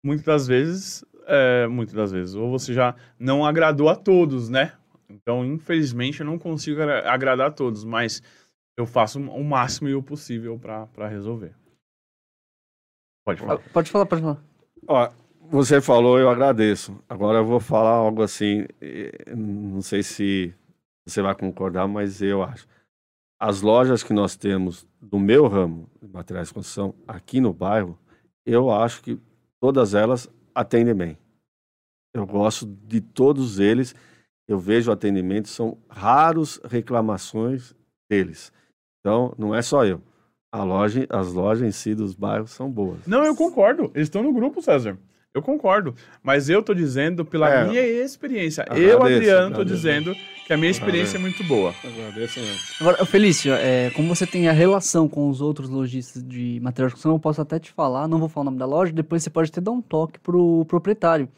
Muitas das vezes, é, muitas das vezes, ou você já não agradou a todos, né? Então, infelizmente, eu não consigo agradar a todos, mas eu faço o máximo e o possível para resolver. Pode falar. Pode falar, pode falar. Ó, você falou, eu agradeço. Agora eu vou falar algo assim, não sei se você vai concordar, mas eu acho. As lojas que nós temos do meu ramo de materiais de construção aqui no bairro, eu acho que todas elas atendem bem. Eu gosto de todos eles. Eu vejo atendimento, são raros reclamações deles. Então, não é só eu. Loja, as lojas em si dos bairros são boas. Não, eu concordo. Eles estão no grupo, César. Eu concordo. Mas eu tô dizendo pela é, minha experiência. Agradeço, eu, Adriano, tô dizendo que a minha experiência agradeço. é muito boa. Agradeço mesmo. Agora, Felício, é, como você tem a relação com os outros lojistas de material de construção, eu posso até te falar, não vou falar o nome da loja, depois você pode até dar um toque pro proprietário.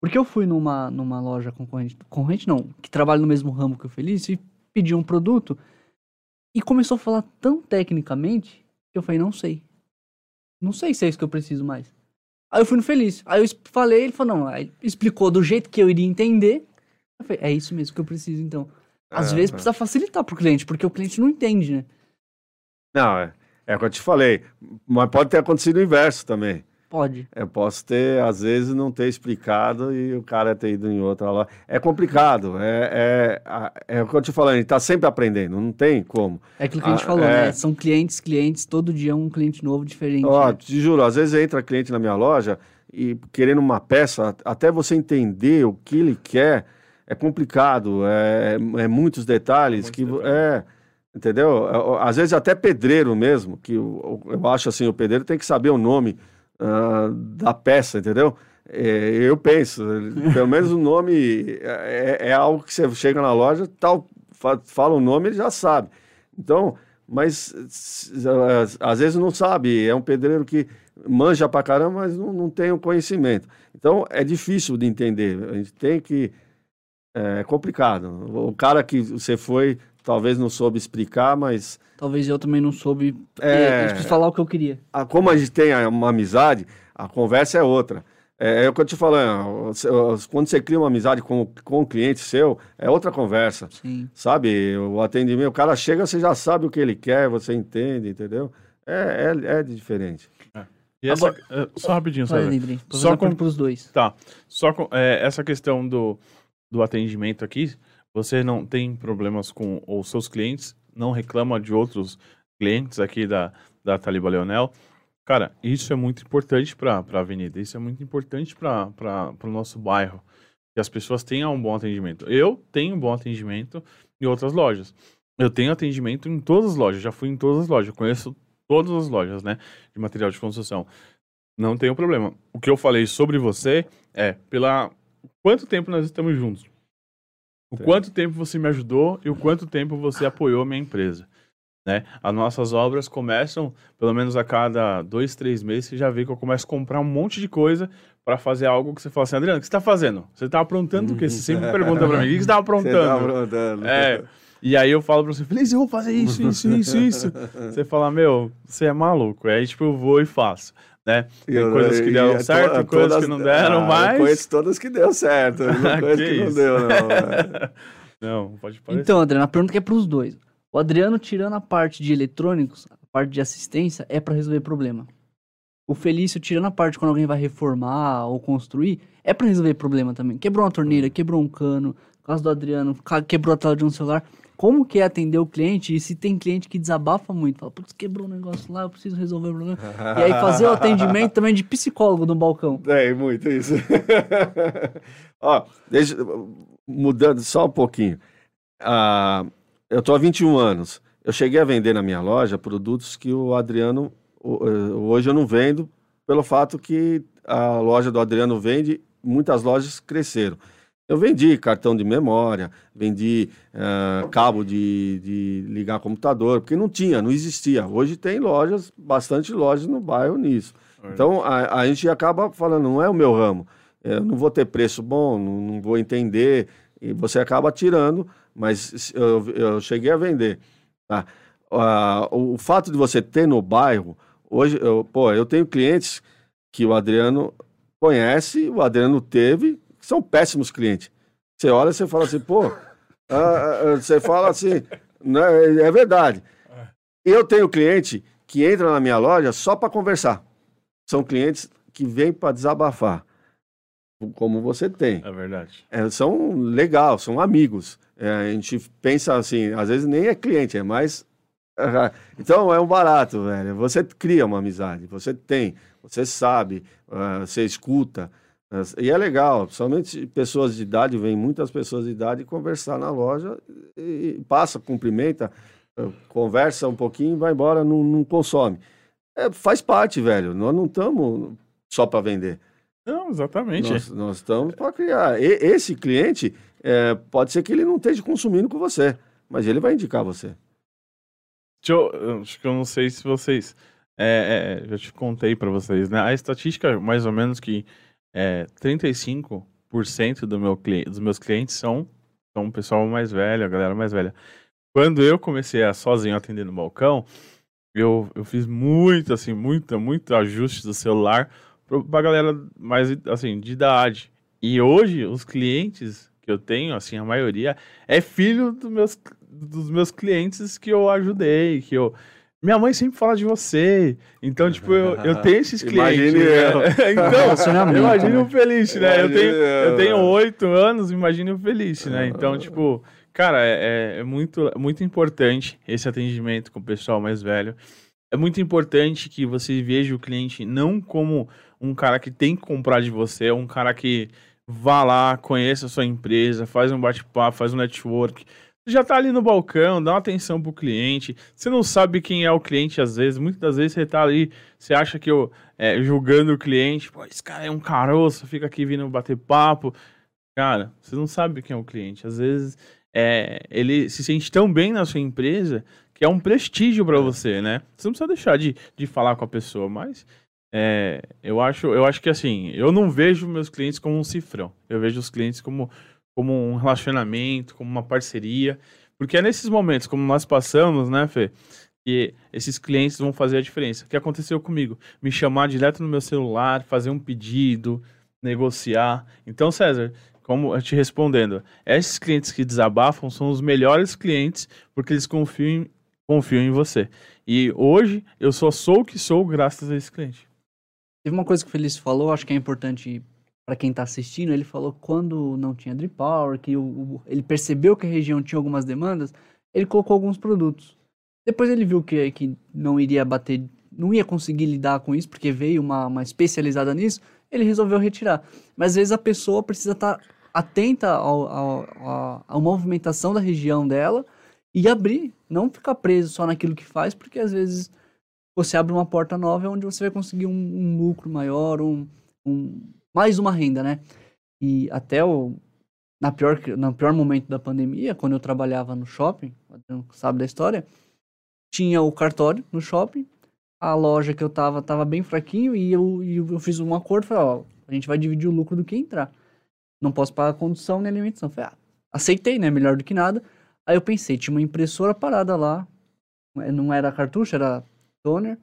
Porque eu fui numa, numa loja concorrente, concorrente não, que trabalha no mesmo ramo que o Felício, e pedi um produto, e começou a falar tão tecnicamente, que eu falei, não sei. Não sei se é isso que eu preciso mais. Aí eu fui no Feliz. Aí eu falei, ele falou, não. Aí explicou do jeito que eu iria entender. Eu falei, é isso mesmo que eu preciso, então. Às é, vezes é. precisa facilitar pro cliente, porque o cliente não entende, né? Não, é, é o que eu te falei. Mas pode ter acontecido o inverso também. Pode. Eu posso ter, às vezes, não ter explicado e o cara ter ido em outra lá. É complicado. É, é, é o que eu te falando, a gente está sempre aprendendo, não tem como. É aquilo que a gente ah, falou, é... né? São clientes, clientes, todo dia um cliente novo, diferente. Ó, né? te juro, às vezes entra cliente na minha loja e querendo uma peça, até você entender o que ele quer, é complicado. É, é muitos detalhes muitos que. Detalhes. É. Entendeu? É, às vezes até pedreiro mesmo, que eu, eu acho assim, o pedreiro tem que saber o nome uh, da peça, entendeu? É, eu penso, pelo menos o nome é, é, algo que você chega na loja, tal, fala o nome, ele já sabe. Então, mas às vezes não sabe, é um pedreiro que manja pra caramba, mas não, não tem o conhecimento. Então, é difícil de entender, a gente tem que... É complicado. O cara que você foi, talvez não soube explicar, mas Talvez eu também não soube é, é, falar o que eu queria. A, como a gente tem uma amizade, a conversa é outra. É, é o que eu te falando, quando você cria uma amizade com, com o cliente seu, é outra conversa. Sim. Sabe, o atendimento, o cara chega, você já sabe o que ele quer, você entende, entendeu? É, é, é diferente. É. E essa, Agora, é, só rapidinho, só, só com os dois. Tá. Só com é, essa questão do, do atendimento aqui, você não tem problemas com os seus clientes não reclama de outros clientes aqui da, da Taliba Leonel. Cara, isso é muito importante para a avenida, isso é muito importante para o nosso bairro, que as pessoas tenham um bom atendimento. Eu tenho um bom atendimento em outras lojas. Eu tenho atendimento em todas as lojas, já fui em todas as lojas, conheço todas as lojas, né, de material de construção. Não tenho problema. O que eu falei sobre você é pela quanto tempo nós estamos juntos. O quanto tempo você me ajudou e o quanto tempo você apoiou a minha empresa. Né? As nossas obras começam, pelo menos a cada dois, três meses, você já vê que eu começo a comprar um monte de coisa para fazer algo que você fala assim, Adriano, o que você está fazendo? Você está aprontando o quê? Você sempre pergunta para mim, o que você está aprontando? Você tá aprontando. É, e aí eu falo para você, Feliz, eu vou fazer isso, isso, isso, isso. você fala, meu, você é maluco. Aí tipo, eu vou e faço né? Tem eu, coisas que deram certo, to, coisas todas, que não deram, ah, mas... Conheço todas que deu certo, não coisas que, que não deu, não. não, pode parecer. Então, André, a pergunta que é para os dois. O Adriano, tirando a parte de eletrônicos, a parte de assistência, é para resolver problema. O Felício, tirando a parte quando alguém vai reformar ou construir, é para resolver problema também. Quebrou uma torneira, quebrou um cano, no caso do Adriano, quebrou a tela de um celular. Como que é atender o cliente? E se tem cliente que desabafa muito, fala, putz, quebrou um negócio lá, eu preciso resolver o problema. e aí fazer o atendimento também de psicólogo no balcão. É, muito isso. Ó, deixa, mudando só um pouquinho. Ah, eu tô há 21 anos. Eu cheguei a vender na minha loja produtos que o Adriano eh, hoje eu não vendo pelo fato que a loja do Adriano vende, muitas lojas cresceram. Eu vendi cartão de memória, vendi uh, cabo de, de, ligar computador, porque não tinha, não existia. Hoje tem lojas, bastante lojas no bairro nisso. Então a, a gente acaba falando, não é o meu ramo, eu não vou ter preço bom, não, não vou entender, e você acaba tirando, mas eu, eu cheguei a vender. Tá? Uh, o fato de você ter no bairro, Hoje, eu, pô, eu tenho clientes que o Adriano conhece, o Adriano teve, que são péssimos clientes. Você olha e você fala assim, pô, ah, ah, você fala assim, né, é verdade. Eu tenho cliente que entra na minha loja só para conversar. São clientes que vêm para desabafar, como você tem. É verdade. É, são legal, são amigos. É, a gente pensa assim, às vezes nem é cliente, é mais então é um barato, velho. Você cria uma amizade, você tem, você sabe, uh, você escuta. E é legal, somente pessoas de idade, vem muitas pessoas de idade conversar na loja e, passa, cumprimenta, uh, conversa um pouquinho, vai embora, não, não consome. É, faz parte, velho. Nós não estamos só para vender. Não, exatamente. Nós, estamos para criar. E, esse cliente, é, pode ser que ele não esteja consumindo com você, mas ele vai indicar você. Eu, acho que eu não sei se vocês. É, é, já te contei para vocês, né? A estatística, mais ou menos, que é, 35% do meu, dos meus clientes são, são o pessoal mais velho, a galera mais velha. Quando eu comecei a sozinho atender no balcão, eu, eu fiz muito, assim, muito, muito ajuste do celular pra galera mais, assim, de idade. E hoje, os clientes que eu tenho, assim, a maioria é filho dos meus, dos meus clientes que eu ajudei, que eu. Minha mãe sempre fala de você. Então, tipo, eu, eu tenho esses clientes. Imagine né? eu. então, imagine o Feliz, né? Eu tenho, eu tenho oito anos, imagine o Feliz, né? Então, tipo, cara, é, é, muito, muito importante esse atendimento com o pessoal mais velho. É muito importante que você veja o cliente não como um cara que tem que comprar de você, é um cara que vá lá, conheça a sua empresa, faz um bate-papo, faz um network já tá ali no balcão, dá uma atenção pro cliente. Você não sabe quem é o cliente às vezes. Muitas das vezes você tá ali, você acha que eu é, julgando o cliente, pô, esse cara é um caroço, fica aqui vindo bater papo. Cara, você não sabe quem é o cliente. Às vezes é, ele se sente tão bem na sua empresa que é um prestígio para você, né? Você não precisa deixar de, de falar com a pessoa, mas é, eu acho eu acho que assim, eu não vejo meus clientes como um cifrão. Eu vejo os clientes como como um relacionamento, como uma parceria. Porque é nesses momentos, como nós passamos, né, Fê? Que esses clientes vão fazer a diferença. O que aconteceu comigo? Me chamar direto no meu celular, fazer um pedido, negociar. Então, César, como eu te respondendo, esses clientes que desabafam são os melhores clientes porque eles confiam, confiam em você. E hoje eu só sou o que sou graças a esse cliente. Teve uma coisa que o Felício falou, acho que é importante para quem está assistindo, ele falou quando não tinha drip power, que o, o, ele percebeu que a região tinha algumas demandas, ele colocou alguns produtos. Depois ele viu que, que não iria bater, não ia conseguir lidar com isso, porque veio uma, uma especializada nisso, ele resolveu retirar. Mas às vezes a pessoa precisa estar tá atenta ao, ao, ao, à movimentação da região dela e abrir, não ficar preso só naquilo que faz, porque às vezes você abre uma porta nova onde você vai conseguir um, um lucro maior, um, um mais uma renda, né? E até o na pior no pior momento da pandemia, quando eu trabalhava no shopping, sabe da história, tinha o cartório no shopping, a loja que eu tava tava bem fraquinho e eu, eu fiz um acordo, falei, ó, a gente vai dividir o lucro do que entrar. Não posso pagar condução nem alimentação. Falei, ah, aceitei, né? Melhor do que nada. Aí eu pensei, tinha uma impressora parada lá, não era cartucho, era toner.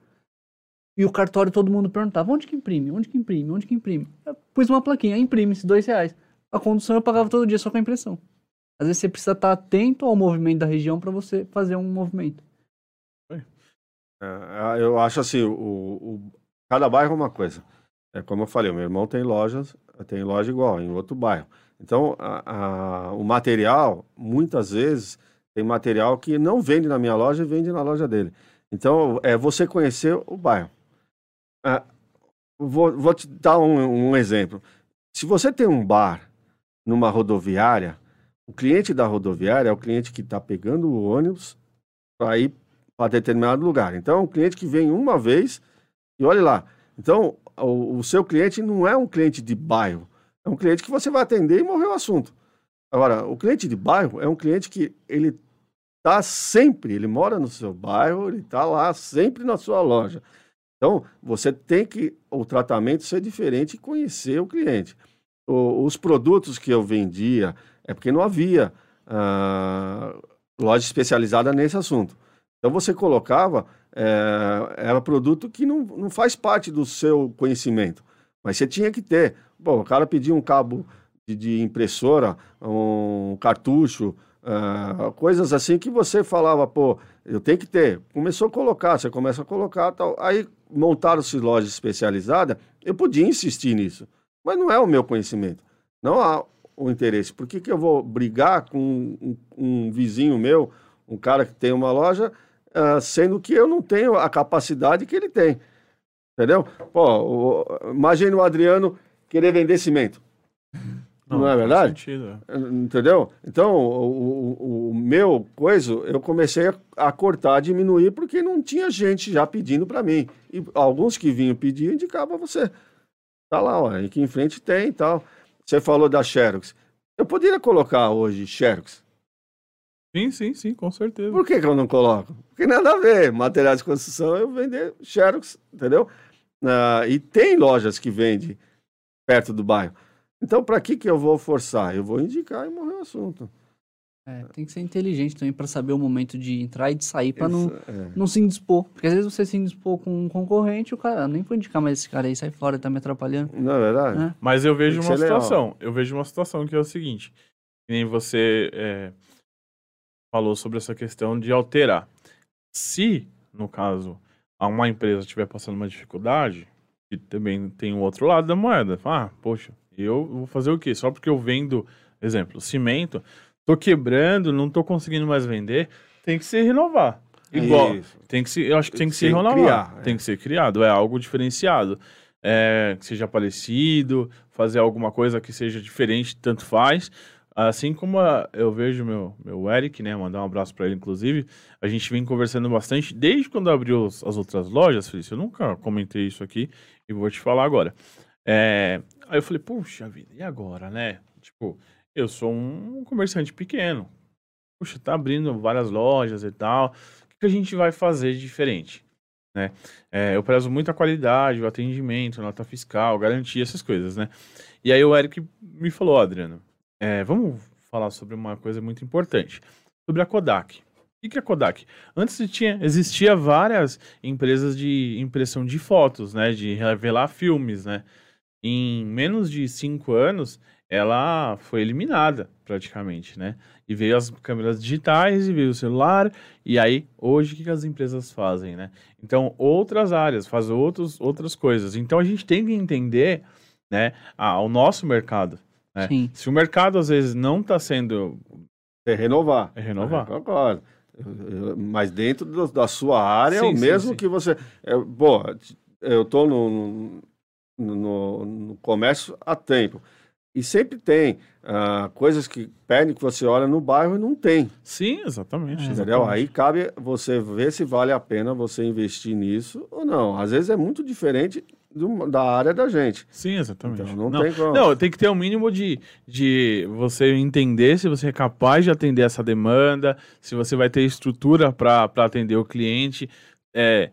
E o cartório todo mundo perguntava, onde que imprime? Onde que imprime? Onde que imprime? Eu pus uma plaquinha, imprime-se, dois reais. A condução eu pagava todo dia só com a impressão. Às vezes você precisa estar atento ao movimento da região para você fazer um movimento. É, eu acho assim, o, o, cada bairro é uma coisa. É como eu falei, o meu irmão tem lojas, tem loja igual em outro bairro. Então, a, a, o material, muitas vezes, tem material que não vende na minha loja e vende na loja dele. Então, é você conhecer o bairro. É, vou, vou, te dar um, um exemplo. Se você tem um bar numa rodoviária, o cliente da rodoviária é o cliente que está pegando o ônibus para ir para determinado lugar. Então, é um cliente que vem uma vez e olhe lá. Então, o, o, seu cliente não é um cliente de bairro, é um cliente que você vai atender e morreu o assunto. Agora, o cliente de bairro é um cliente que ele está sempre, ele mora no seu bairro, ele está lá sempre na sua loja. Então, você tem que, o tratamento ser diferente e conhecer o cliente. O, os produtos que eu vendia, é porque não havia uh, loja especializada nesse assunto. Então, você colocava, é, era produto que não, não faz parte do seu conhecimento, mas você tinha que ter. Bom, o cara pedia um cabo de, de impressora, um cartucho, uh, coisas assim que você falava, pô, eu tenho que ter. Começou a colocar, você começa a colocar tal. Aí montaram-se lojas especializadas, eu podia insistir nisso, mas não é o meu conhecimento. Não há o interesse. Por que, que eu vou brigar com um, um vizinho meu, um cara que tem uma loja, uh, sendo que eu não tenho a capacidade que ele tem? Entendeu? Pô, imagine o Adriano querer vender cimento. Não, não é verdade? Sentido. É. Entendeu? Então, o, o, o, meu coisa, eu comecei a, a, cortar, diminuir, porque não tinha gente já pedindo para mim. E alguns que vinham pedir, indicavam você. Tá lá, ó, aqui em frente tem e tal. Você falou da Xerox. Eu poderia colocar hoje Xerox. Sim, sim, sim, com certeza. Por que, que eu não coloco? Porque nada a ver. Materiais de construção, eu vender Xerox, entendeu? Uh, e tem lojas que vendem perto do bairro. Então, para que, que eu vou forçar? Eu vou indicar e morrer o assunto. É, tem que ser inteligente também para saber o momento de entrar e de sair para não, é. não se indispor. Porque às vezes você se indispor com um concorrente, o cara, nem vou indicar mais esse cara aí, sai fora, tá me atrapalhando. Não é verdade? É. Mas eu vejo uma situação, legal. eu vejo uma situação que é o seguinte, que nem você é, falou sobre essa questão de alterar. Se, no caso, uma empresa estiver passando uma dificuldade, e também tem o outro lado da moeda. Ah, poxa, eu vou fazer o quê? Só porque eu vendo, exemplo, cimento, tô quebrando, não tô conseguindo mais vender, tem que se renovar. Igual, Isso. tem que se, eu acho que tem, que se renovar. Criar, é. Tem que ser criado, é algo diferenciado. É, que seja parecido, fazer alguma coisa que seja diferente, tanto faz. Assim como a, eu vejo meu, meu Eric, né? Mandar um abraço para ele, inclusive. A gente vem conversando bastante desde quando abriu as outras lojas, Felício. Eu nunca comentei isso aqui e vou te falar agora. É, aí eu falei, puxa vida, e agora, né? Tipo, eu sou um comerciante pequeno. Puxa, tá abrindo várias lojas e tal. O que a gente vai fazer de diferente? Né? É, eu prezo muito a qualidade, o atendimento, nota fiscal, garantia, essas coisas, né? E aí o Eric me falou, Adriano, é, vamos falar sobre uma coisa muito importante, sobre a Kodak. O que é Kodak? Antes tinha, existia várias empresas de impressão de fotos, né? De revelar filmes, né? Em menos de cinco anos, ela foi eliminada praticamente, né? E veio as câmeras digitais e veio o celular, e aí, hoje, o que as empresas fazem, né? Então, outras áreas, fazem outros, outras coisas. Então, a gente tem que entender, né, a, o nosso mercado. Né? Se o mercado, às vezes, não está sendo... É renovar. É renovar. É, concordo. Mas dentro do, da sua área, sim, é o mesmo sim, sim. que você... É, bom, eu estou no, no, no comércio há tempo. E sempre tem uh, coisas que pedem que você olha no bairro e não tem. Sim, exatamente. Entendeu? Exatamente. Aí cabe você ver se vale a pena você investir nisso ou não. Às vezes é muito diferente do, da área da gente. Sim, exatamente. Então, não, não, tem como. Não, tem que ter um mínimo de, de você entender se você é capaz de atender essa demanda, se você vai ter estrutura para atender o cliente. É,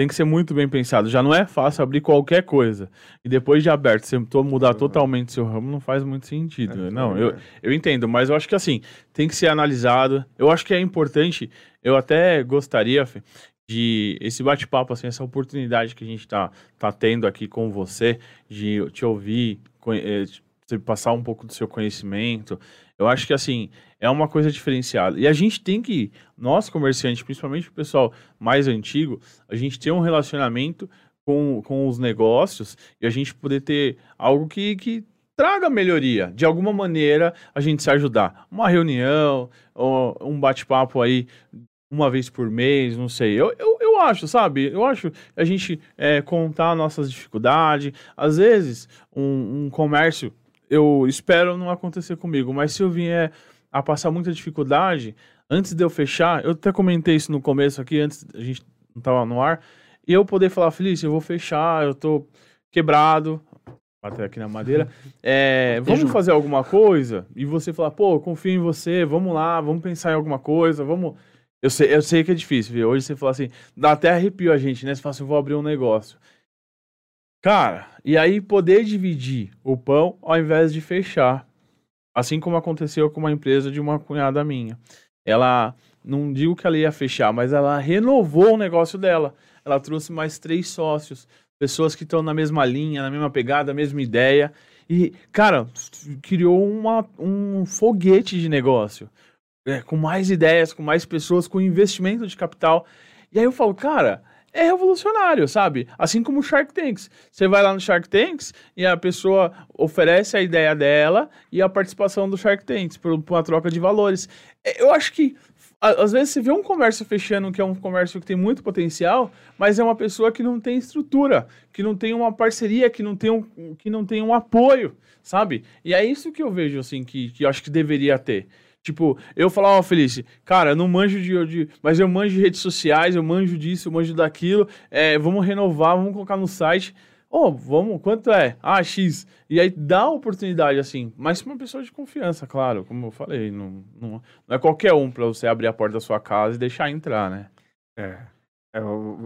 tem que ser muito bem pensado. Já não é fácil abrir qualquer coisa. E depois de aberto, você mudar totalmente seu ramo, não faz muito sentido. É, não, eu, eu entendo, mas eu acho que assim, tem que ser analisado. Eu acho que é importante, eu até gostaria, Fê, de esse bate-papo, assim, essa oportunidade que a gente tá, tá tendo aqui com você, de te ouvir, eh, você passar um pouco do seu conhecimento. Eu acho que, assim, é uma coisa diferenciada. E a gente tem que, nós comerciantes, principalmente o pessoal mais antigo, a gente tem um relacionamento com, com os negócios e a gente poder ter algo que, que traga melhoria. De alguma maneira, a gente se ajudar. Uma reunião, um bate-papo aí uma vez por mês, não sei. Eu, eu, eu acho, sabe? Eu acho a gente é, contar nossas dificuldades. Às vezes, um, um, comércio, eu espero não acontecer comigo, mas se eu vier a passar muita dificuldade, antes de eu fechar, eu até comentei isso no começo aqui, antes a gente não tava no ar, e eu poder falar, Felício, eu vou fechar, eu tô quebrado, até aqui na madeira. É, vamos fazer alguma coisa? E você falar, pô, confio em você, vamos lá, vamos pensar em alguma coisa, vamos eu sei, eu sei que é difícil, viu? Hoje você fala assim, dá até arrepio a gente, né? Você fala assim, vou abrir um negócio. Cara, e aí poder dividir o pão ao invés de fechar. Assim como aconteceu com uma empresa de uma cunhada minha. Ela, não digo que ela ia fechar, mas ela renovou o negócio dela. Ela trouxe mais três sócios, pessoas que estão na mesma linha, na mesma pegada, mesma ideia. E, cara, criou uma, um foguete de negócio é, com mais ideias, com mais pessoas, com investimento de capital. E aí eu falo, cara, é revolucionário, sabe? Assim como o Shark Tanks. Você vai lá no Shark Tanks e a pessoa oferece a ideia dela e a participação do Shark Tanks por, uma troca de valores. É, eu acho que às vezes você vê um comércio fechando que é um comércio que tem muito potencial, mas é uma pessoa que não tem estrutura, que não tem uma parceria, que não tem um, que não tem um apoio, sabe? E é isso que eu vejo assim que, que eu acho que deveria ter. Tipo, eu falava, ó, oh, Felice, cara, eu não manjo de, de, Mas eu manjo de redes sociais, eu manjo disso, eu manjo daquilo. É, vamos renovar, vamos colocar no site. Ô, oh, vamos, quanto é? Ah, X. E aí dá oportunidade, assim. Mas pra uma pessoa de confiança, claro, como eu falei. Não, não, não é qualquer um pra você abrir a porta da sua casa e deixar entrar, né? É. é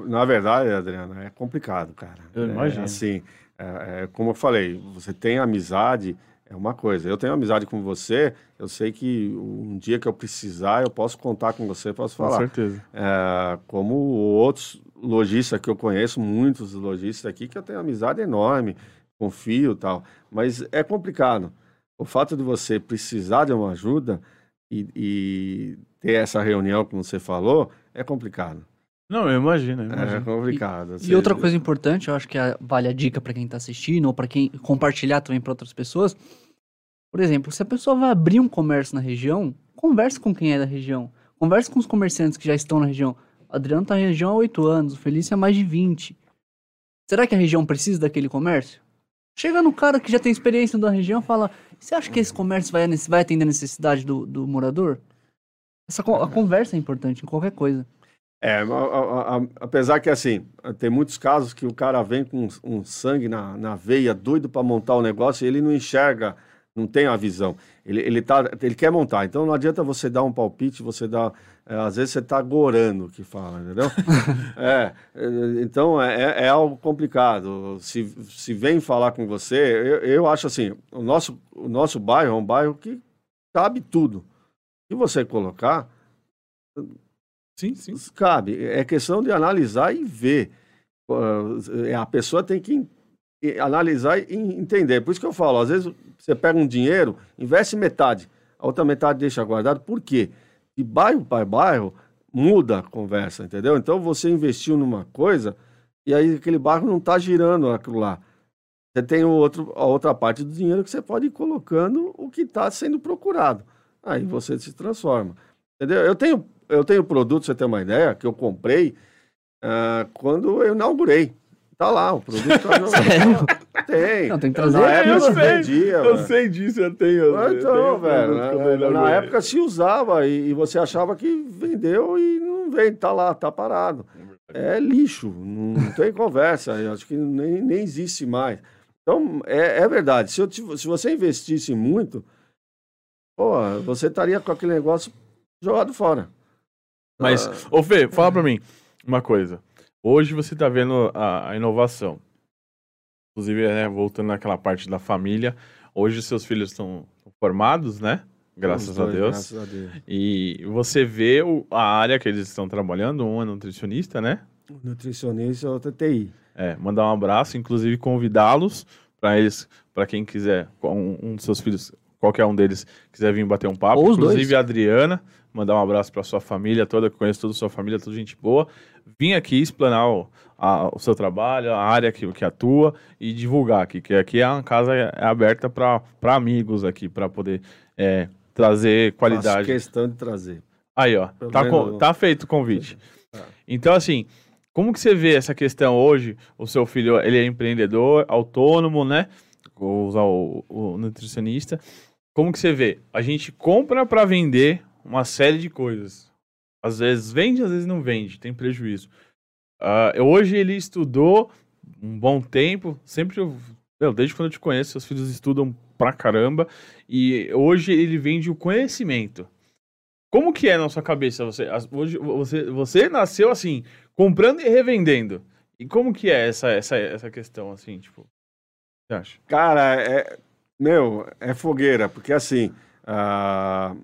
na verdade, Adriano, é complicado, cara. Eu imagino. É, assim, é, é, como eu falei, você tem amizade é uma coisa. Eu tenho amizade com você, eu sei que um dia que eu precisar, eu posso contar com você, posso falar. Com certeza. É, como outros lojistas que eu conheço, muitos lojistas aqui, que eu tenho amizade enorme, confio e tal. Mas é complicado. O fato de você precisar de uma ajuda e, e ter essa reunião, como você falou, é complicado. Não, eu imagino, eu imagino. É complicado. E, e, outra coisa importante, eu acho que é, vale a dica para quem está assistindo ou para quem compartilhar também para outras pessoas. Por exemplo, se a pessoa vai abrir um comércio na região, converse com quem é da região. Converse com os comerciantes que já estão na região. O Adriano está na região há 8 anos, o Felício há mais de 20. Será que a região precisa daquele comércio? Chega no cara que já tem experiência na região e fala: Você acha que esse comércio vai, vai atender a necessidade do, do morador? Essa, a conversa é importante em qualquer coisa. É, a, a, a, apesar que assim, tem muitos casos que o cara vem com um sangue na, na veia, doido para montar o negócio, e ele não enxerga, não tem a visão. Ele, ele, tá, ele quer montar. Então não adianta você dar um palpite, você dá. É, às vezes você está gorando que fala, entendeu? é, então é, é, é, algo complicado. Se, se vem falar com você, eu, eu acho assim: o nosso, o nosso bairro é um bairro que cabe tudo. Se você colocar, Sim, sim. Cabe. É questão de analisar e ver. É, a pessoa tem que analisar e entender. Por isso que eu falo, às vezes você pega um dinheiro, investe metade, a outra metade deixa guardado. Por quê? De bairro para bairro, muda a conversa, entendeu? Então você investiu numa coisa e aí aquele bairro não está girando aquilo lá. Você tem o outro, a outra parte do dinheiro que você pode ir colocando o que está sendo procurado. Aí você se transforma. Entendeu? Eu tenho eu tenho produto, você tem uma ideia, que eu comprei uh, quando eu inaugurei. Tá lá, o produto tá? Tem. Não, tem que trazer. Na época eu se sei, vendia. Eu mano. sei disso, eu tenho. Então, eu tenho velho, na, na época se usava e, e, você achava que vendeu e não vende, tá lá, tá parado. É lixo, não tem conversa, eu acho que nem, nem existe mais. Então, é, é verdade, se, eu, se você investisse muito, pô, você estaria com aquele negócio jogado fora. Mas, ah. ô Fê, fala pra mim uma coisa. Hoje você tá vendo a, a inovação. Inclusive, né, voltando naquela parte da família, hoje seus filhos estão formados, né? Graças, dois, a Deus. graças a Deus. E você vê o, a área que eles estão trabalhando, um é nutricionista, né? Nutricionista e outra TI. É, mandar um abraço, inclusive convidá-los para eles, para quem quiser, um, um, dos seus filhos, qualquer um deles, quiser vir bater um papo. Ou os Inclusive dois. a Adriana, mandar um abraço para sua família toda, que eu conheço toda a sua família, toda gente boa. Vim aqui explanar o, a- o seu trabalho, a área que, que atua e divulgar aqui, que aqui é uma casa é aberta para amigos aqui, para poder é, trazer Faço qualidade. questão de trazer. Aí, ó, Pelo tá, menos- co- tá feito o convite. Tá. Então, assim, como que você vê essa questão hoje? O seu filho, ele é empreendedor, autônomo, né? Vou usar o, o nutricionista. Como que você vê? A gente compra para vender uma série de coisas. Às vezes vende, às vezes não vende, tem prejuízo. Ah, hoje ele estudou um bom tempo, sempre, eu- desde quando eu te conheço, seus filhos estudam pra caramba, e hoje ele vende o conhecimento. Como que é na sua cabeça? Você, hoje, você, você nasceu assim, comprando e revendendo. E como que é essa, essa, essa questão, assim, tipo, você acha? Cara, é, meu, é fogueira, porque assim, ah,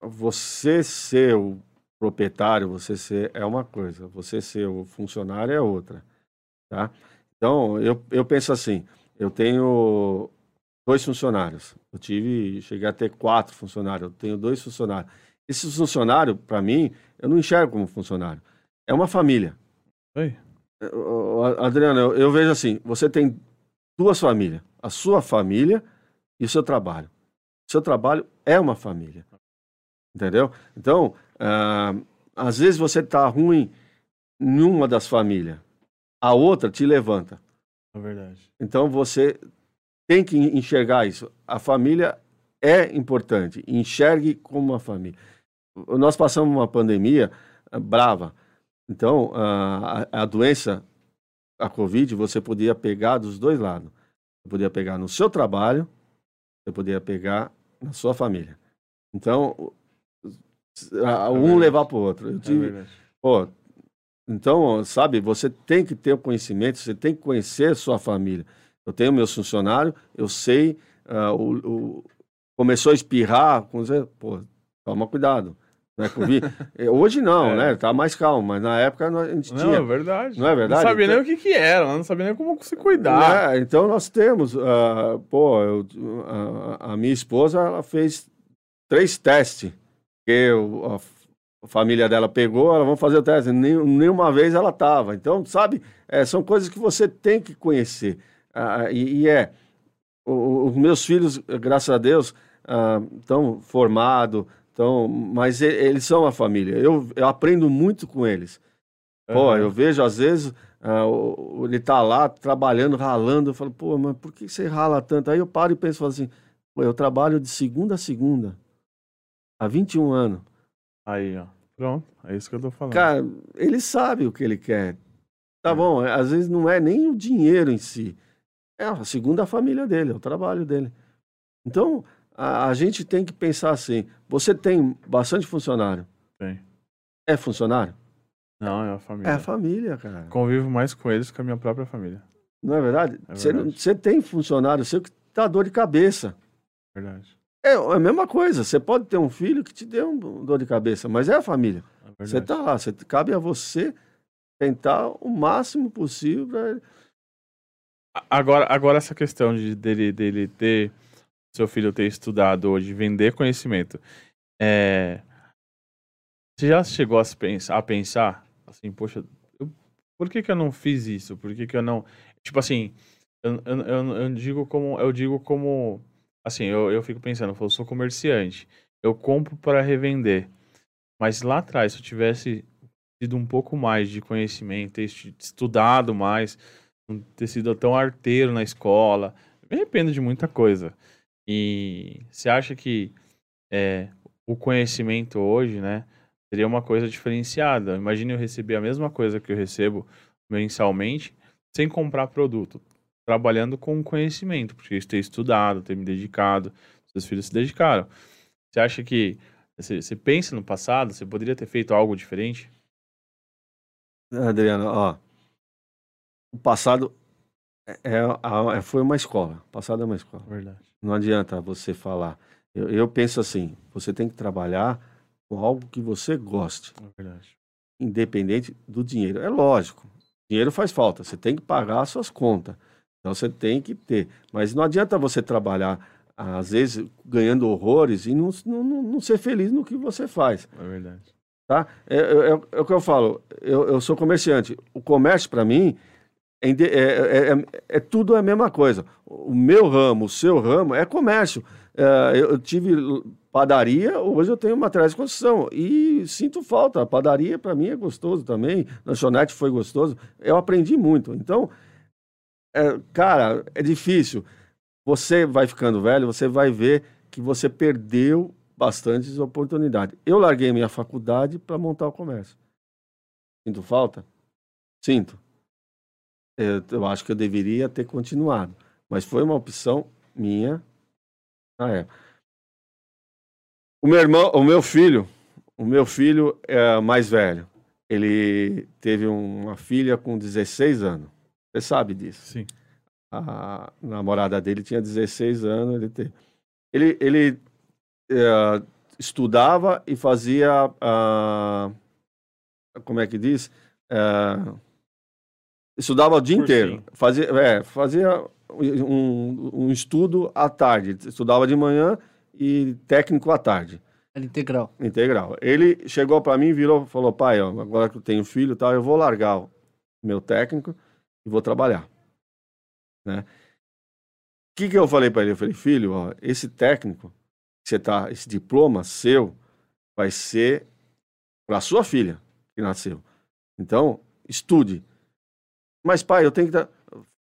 você ser o proprietário, você ser é uma coisa, você ser o funcionário é outra, tá? Então, eu, eu penso assim, eu tenho dois funcionários, eu tive, cheguei a ter quatro funcionários, eu tenho dois funcionários. Esse funcionário, para mim, eu não enxergo como funcionário, é uma família. Oi? Adriano, eu, eu vejo assim, você tem duas famílias, a sua família e o seu trabalho. O seu trabalho é uma família, entendeu? Então, ah, às vezes você está ruim em uma das famílias, a outra te levanta. É verdade. Então você tem que enxergar isso. A família é importante. Enxergue como uma família. Nós passamos uma pandemia ah, brava. Então, ah, a, a doença, a Covid, você podia pegar dos dois lados. Você podia pegar no seu trabalho, você podia pegar na sua família. Então, ah, um verdade. levar para o outro. Eu É tive, verdade. Pô, então, sabe, você tem que ter o conhecimento, você tem que conhecer sua família. Eu tenho meus funcionários, eu sei, ah, o, o- começou a espirrar, pô, toma cuidado. Não é? Eh, Hoje não, É. né? Tá mais calmo, mas na época a gente Não, tinha. é verdade. Não é verdade? Não sabia Então- nem o que que era, não sabia nem como se cuidar. É, então nós temos, ah, pô, eu- a, a minha esposa ela fez três testes, que a, a família dela pegou, ela vamos fazer o teste, Nem, nenhuma vez ela estava. Então, sabe, é, são coisas que você tem que conhecer. Ah, e, e é, o- os meus filhos, graças a Deus, estão formados, tão, mas eles são a família. Eu, eu aprendo muito com eles. Pô, eu vejo às vezes o- ele tá lá trabalhando, ralando. Eu falo, pô, mas por que você rala tanto? Aí eu paro e penso assim, pô, eu trabalho de segunda a segunda, há 21 anos. Aí, ó. Pronto, é isso que eu tô falando. Cara, ele sabe o que ele quer. Tá bom, é, às vezes não é nem o dinheiro em si, é a segunda família dele, é o trabalho dele. Então, a, a gente tem que pensar assim: você tem bastante funcionário, Tem. é funcionário? Não, é a família. É a família, cara. Convivo mais com eles que com a minha própria família. Não é verdade? É Você, você tem funcionário seu que dá dor de cabeça. Verdade. É a mesma coisa. Você pode ter um filho que te dê um dor de cabeça, mas é a família. É Você verdade. tá lá, você, cabe a você tentar o máximo possível para Agora, agora essa questão de dele, dele ter seu filho ter estudado hoje, vender conhecimento. É, você já chegou a, pensar, assim, poxa, eu- por que, que eu não fiz isso? Por que, que eu não. Tipo assim, eu, eu, eu, digo como. Eu digo como. Assim, eu, eu fico pensando, eu sou comerciante. Eu compro para revender. Mas lá atrás, se eu tivesse tido um pouco mais de conhecimento, ter estu- estudado mais, não ter sido tão arteiro na escola. Me arrependo de muita coisa. E você acha que é, o conhecimento hoje, né, seria uma coisa diferenciada? Imagine eu receber a mesma coisa que eu recebo mensalmente, sem comprar produto, trabalhando com conhecimento, porque eu ter estudado, ter me dedicado, seus filhos se dedicaram. Você acha que você, você pensa no passado, você poderia ter feito algo diferente? Adriano, ó, o passado é, é- é- foi uma escola. O passado é uma escola. Verdade. Não adianta você falar. Eu, eu penso assim: você tem que trabalhar com algo que você goste, É verdade. independente do dinheiro. É lógico, dinheiro faz falta. Você tem que pagar as suas contas. Então você tem que ter. Mas não adianta você trabalhar, às vezes, ganhando horrores e não, não, não ser feliz no que você faz. É verdade. Tá? É, é, é o que eu falo. Eu, eu sou comerciante. O comércio, para mim, é, é, é, é, tudo a mesma coisa. O meu ramo, o seu ramo, é comércio. eu tive padaria, hoje eu tenho materiais de construção e sinto falta. A padaria, para mim, é gostoso também. Lanchonete foi gostoso. Eu aprendi muito. Então, cara, é difícil. Você vai ficando velho, você vai ver que você perdeu bastantes oportunidades. Eu larguei minha faculdade para montar o comércio. Sinto falta? Sinto. Eu, eu, acho que eu deveria ter continuado, mas foi uma opção minha na época. O meu irmão, o meu filho, o meu filho é mais velho. Ele teve uma filha com 16 anos. Você sabe disso? Sim. A namorada dele tinha 16 anos. Ele, teve. ele, ele uh, estudava e fazia, uh, como é que diz? Uh, estudava o dia Por inteiro. Fazia, é, fazia um, um estudo à tarde. Estudava de manhã e técnico à tarde. Era integral. Integral. Ele chegou para mim, virou, falou: pai, ó, agora que eu tenho filho, tal, eu vou largar o meu técnico e vou trabalhar, né? O que, que eu falei para ele? Eu falei, filho, ó, esse técnico você tá, esse diploma seu vai ser para sua filha que nasceu. Então, estude. Mas, pai, eu tenho que dar.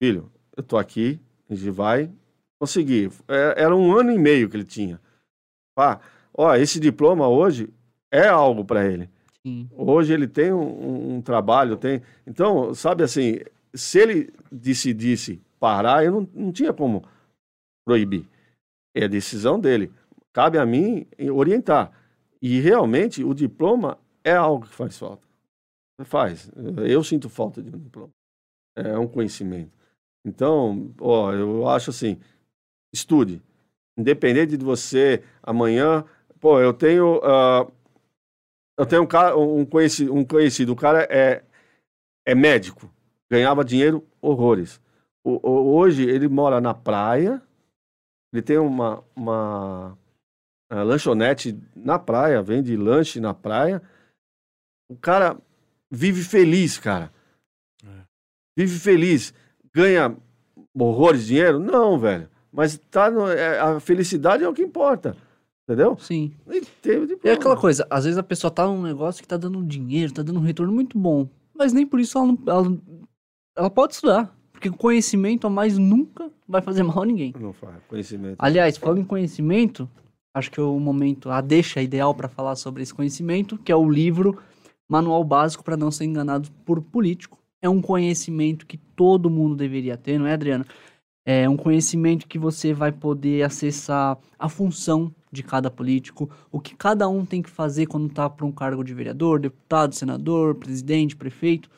Filho, eu tô aqui, a gente vai conseguir. É, era um ano e meio que ele tinha. Pá, ó, esse diploma hoje é algo para ele. Sim. Hoje ele tem um, um, trabalho, tem. Então, sabe assim, se ele decidisse parar, eu não, não tinha como proibir. É a decisão dele cabe a mim orientar. E realmente o diploma é algo que faz falta. Faz. Eu sinto falta de um diploma. É um conhecimento. Então, ó, eu acho assim, estude. Independente de você amanhã, pô, eu tenho uh, eu tenho um cara, um conhecido, um conhecido, o cara é é médico, ganhava dinheiro horrores. O, o, hoje ele mora na praia, ele tem uma, uma a lanchonete na praia, vende lanche na praia. O cara vive feliz, cara. Vive feliz. Ganha horrores de dinheiro? Não, velho. Mas tá no, é, a felicidade é o que importa. Entendeu? Sim. E, é aquela coisa, às vezes a pessoa tá num negócio que tá dando dinheiro, tá dando um retorno muito bom. Mas nem por isso ela, não, ela, ela pode estudar. Porque conhecimento a mais nunca vai fazer mal a ninguém. Não faz. Conhecimento. Aliás, falando em conhecimento, acho que é o momento, a deixa ideal para falar sobre esse conhecimento, que é o livro Manual Básico para Não Ser Enganado por Político. É um conhecimento que todo mundo deveria ter, não é, Adriano? É um conhecimento que você vai poder acessar a função de cada político, o que cada um tem que fazer quando está para um cargo de vereador, deputado, senador, presidente, prefeito.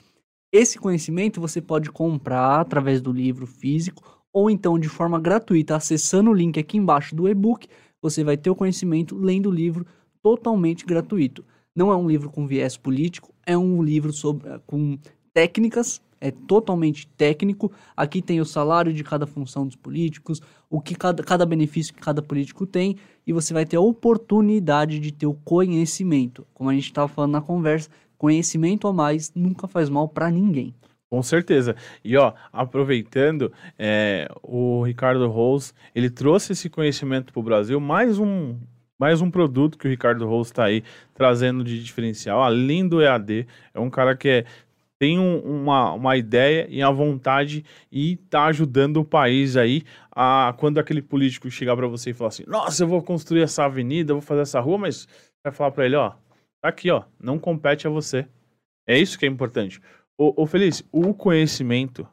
Esse conhecimento você pode comprar através do livro físico ou então de forma gratuita acessando o link aqui embaixo do e-book você vai ter o conhecimento lendo o livro totalmente gratuito. Não é um livro com viés político, é um livro sobre, com técnicas, é totalmente técnico. Aqui tem o salário de cada função dos políticos, o que cada, cada benefício que cada político tem, e você vai ter a oportunidade de ter o conhecimento. Como a gente estava falando na conversa, conhecimento a mais nunca faz mal para ninguém. Com certeza. E ó, aproveitando, é, o Ricardo Rose, ele trouxe esse conhecimento para o Brasil, mais um, mais um produto que o Ricardo Rose está aí trazendo de diferencial, além do EAD. É um cara que é, tem um, uma, uma ideia e a vontade e está ajudando o país aí a quando aquele político chegar para você e falar assim: "Nossa, eu vou construir essa avenida, vou fazer essa rua", mas vai falar para ele, ó, tá aqui, ó, não compete a você. É isso que é importante. Ô, ô Feliz, o conhecimento,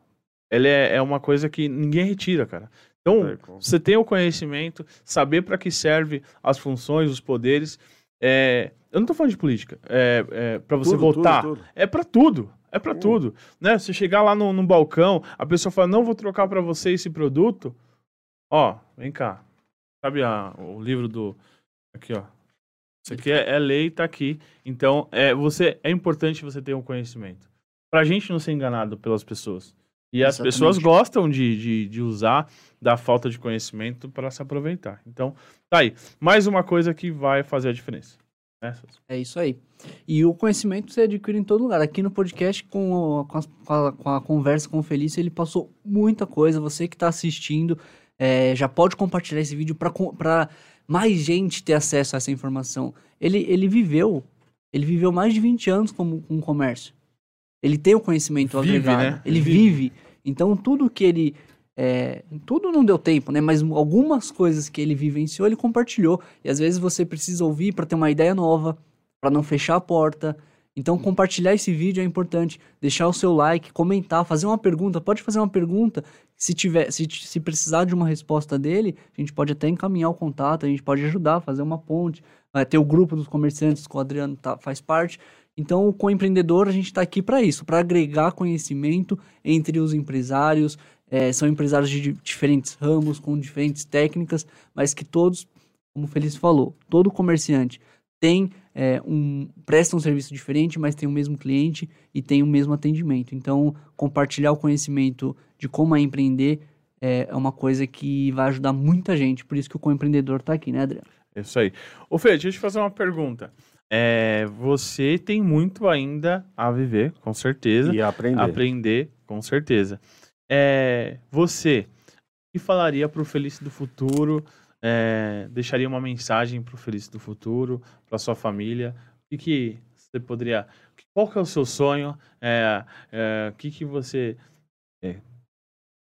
ele é, é uma coisa que ninguém retira, cara. Então, você tem o conhecimento, saber para que serve as funções, os poderes. É, eu não tô falando de política. É, é para você tudo, votar. Tudo, tudo. É para tudo. É para tudo. Né? Você chegar lá no, no balcão, a pessoa fala: não vou trocar para você esse produto. Ó, vem cá. Sabe a, o livro do. Aqui, ó. Isso aqui é, é lei, tá aqui. Então, é, você, é importante você ter um conhecimento. Pra gente não ser enganado pelas pessoas. E as Exatamente. pessoas gostam de, de, de usar da falta de conhecimento para se aproveitar. Então, tá aí. Mais uma coisa que vai fazer a diferença. Né, César? É isso aí. E o conhecimento você adquire em todo lugar. Aqui no podcast, com, a- com a, com a conversa com o Felício, ele passou muita coisa. Você que está assistindo, é, já pode compartilhar esse vídeo para mais gente ter acesso a essa informação. Ele, ele viveu, ele viveu mais de 20 anos como, com comércio. Ele tem o conhecimento Vive, agregado. né? Ele Vive. vive. Então, tudo que ele. É, tudo não deu tempo, né? Mas algumas coisas que ele vivenciou, ele compartilhou. E às vezes você precisa ouvir para ter uma ideia nova, para não fechar a porta. Então, compartilhar esse vídeo é importante. Deixar o seu like, comentar, fazer uma pergunta. Pode fazer uma pergunta. Se tiver, se, se precisar de uma resposta dele, a gente pode até encaminhar o contato, a gente pode ajudar, fazer uma ponte. Vai ter o grupo dos comerciantes que o Adriano tá- faz parte. Então, com o empreendedor, a gente está aqui para isso, para agregar conhecimento entre os empresários. É, são empresários de di- diferentes ramos, com diferentes técnicas, mas que todos, como o Felício falou, todo comerciante tem é, um presta um serviço diferente, mas tem o mesmo cliente e tem o mesmo atendimento. Então, compartilhar o conhecimento de como é empreender é, é uma coisa que vai ajudar muita gente. Por isso que o coempreendedor está aqui, né, Adriano? É isso aí. Ô, Fê, deixa eu te fazer uma pergunta. É, você tem muito ainda a viver, com certeza. E aprender. aprender, com certeza. É, você, que falaria para o Feliz do Futuro? É, deixaria uma mensagem para o Feliz do Futuro, para sua família? O que, que você poderia... Qual que é o seu sonho? É, é, o que, que você é,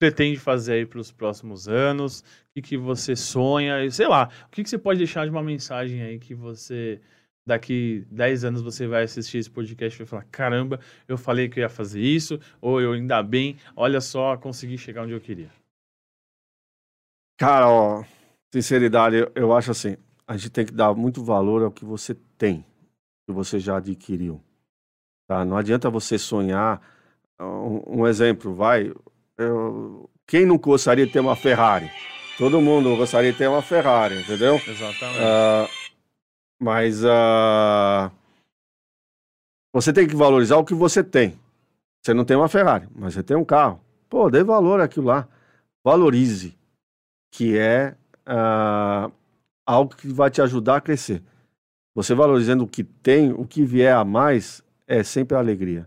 pretende fazer aí para os próximos anos? O que, que você sonha? Sei lá, o que, que você pode deixar de uma mensagem aí que você... Daqui 10 anos você vai assistir esse podcast e vai falar: caramba, eu falei que eu ia fazer isso, ou eu ainda bem, olha só, consegui chegar onde eu queria. Cara, ó, sinceridade, eu, eu acho assim, a gente tem que dar muito valor ao que você tem, que você já adquiriu. Tá? Não adianta você sonhar. Um, um exemplo, vai. eu- quem não gostaria de ter uma Ferrari? Todo mundo gostaria de ter uma Ferrari, entendeu? Exatamente. Ah, mas ah, você tem que valorizar o que você tem. Você não tem uma Ferrari, mas você tem um carro. Pô, dê valor àquilo lá. Valorize, que é ah, algo que vai te ajudar a crescer. Você valorizando o que tem, o que vier a mais é sempre alegria,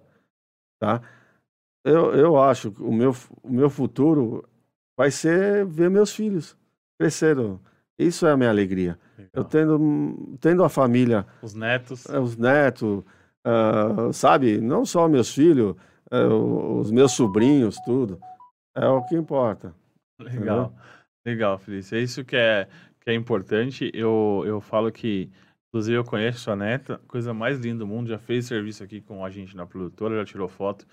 tá? Eu, eu acho que o meu, o meu futuro vai ser ver meus filhos crescendo. Isso é a minha alegria. Eu Legal. tendo, tendo a família, Os netos. eh, os netos, ah, sabe? Não só meus filhos, eh, os meus sobrinhos, tudo. É o que importa. Legal. Legal, Felício. É isso que é, que é importante. Eu, eu falo que, inclusive, eu conheço sua neta, coisa mais linda do mundo. Já fez serviço aqui com a gente na produtora, já tirou foto.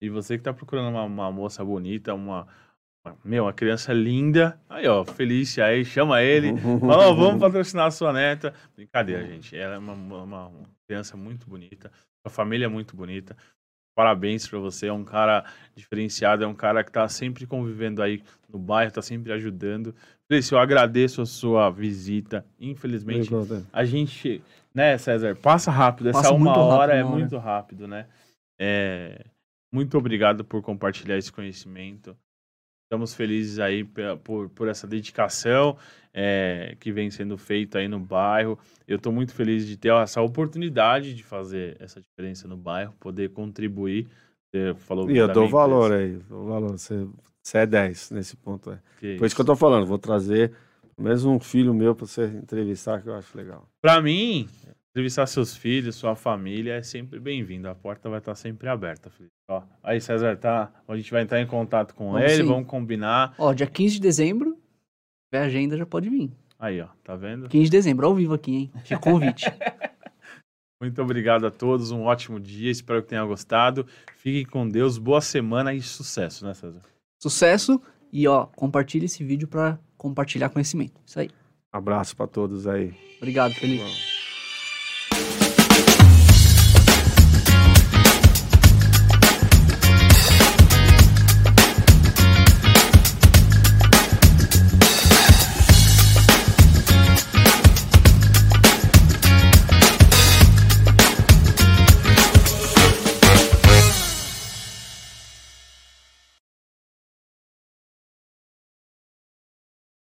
E você que tá procurando uma, uma moça bonita, uma- Meu, uma criança linda. Aí, ó, Felícia aí, chama ele. Fala, ó, vamos patrocinar a sua neta. Brincadeira, gente. Ela é uma, uma- uma criança muito bonita. Sua família é muito bonita. Parabéns pra você. É um cara diferenciado. É um cara que tá sempre convivendo aí no bairro, tá sempre ajudando. Felício, eu agradeço a sua visita. Infelizmente, a gente, né, César, passa rápido. Essa Passa uma muito rápido, hora é hora. muito rápido, né? É, muito obrigado por compartilhar esse conhecimento. Estamos felizes aí por, por essa dedicação é, que vem sendo feita aí no bairro. Eu estou muito feliz de ter essa oportunidade de fazer essa diferença no bairro, poder contribuir. Você falou E eu dou valor aí. Dou valor. Você, você é 10 nesse ponto. É. que Por isso que eu tô falando. Vou trazer mesmo um filho meu para você entrevistar, que eu acho legal. Pra mim, entrevistar seus filhos, sua família é sempre bem-vindo. A porta vai estar sempre aberta, Felipe. Ó, aí, César, tá? A gente vai entrar em contato com Vamos ele, sim. vamos combinar. Ó, dia 15 de dezembro, se tiver agenda, já pode vir. Aí, ó, tá vendo? 15 de dezembro, ao vivo aqui, hein? De convite. Muito obrigado a todos, um ótimo dia, espero que tenham gostado. Fiquem com Deus, boa semana e sucesso, né, César? Sucesso e, ó, compartilhe esse vídeo para compartilhar conhecimento. Isso aí. Abraço para todos aí. Obrigado, Felipe. Bom.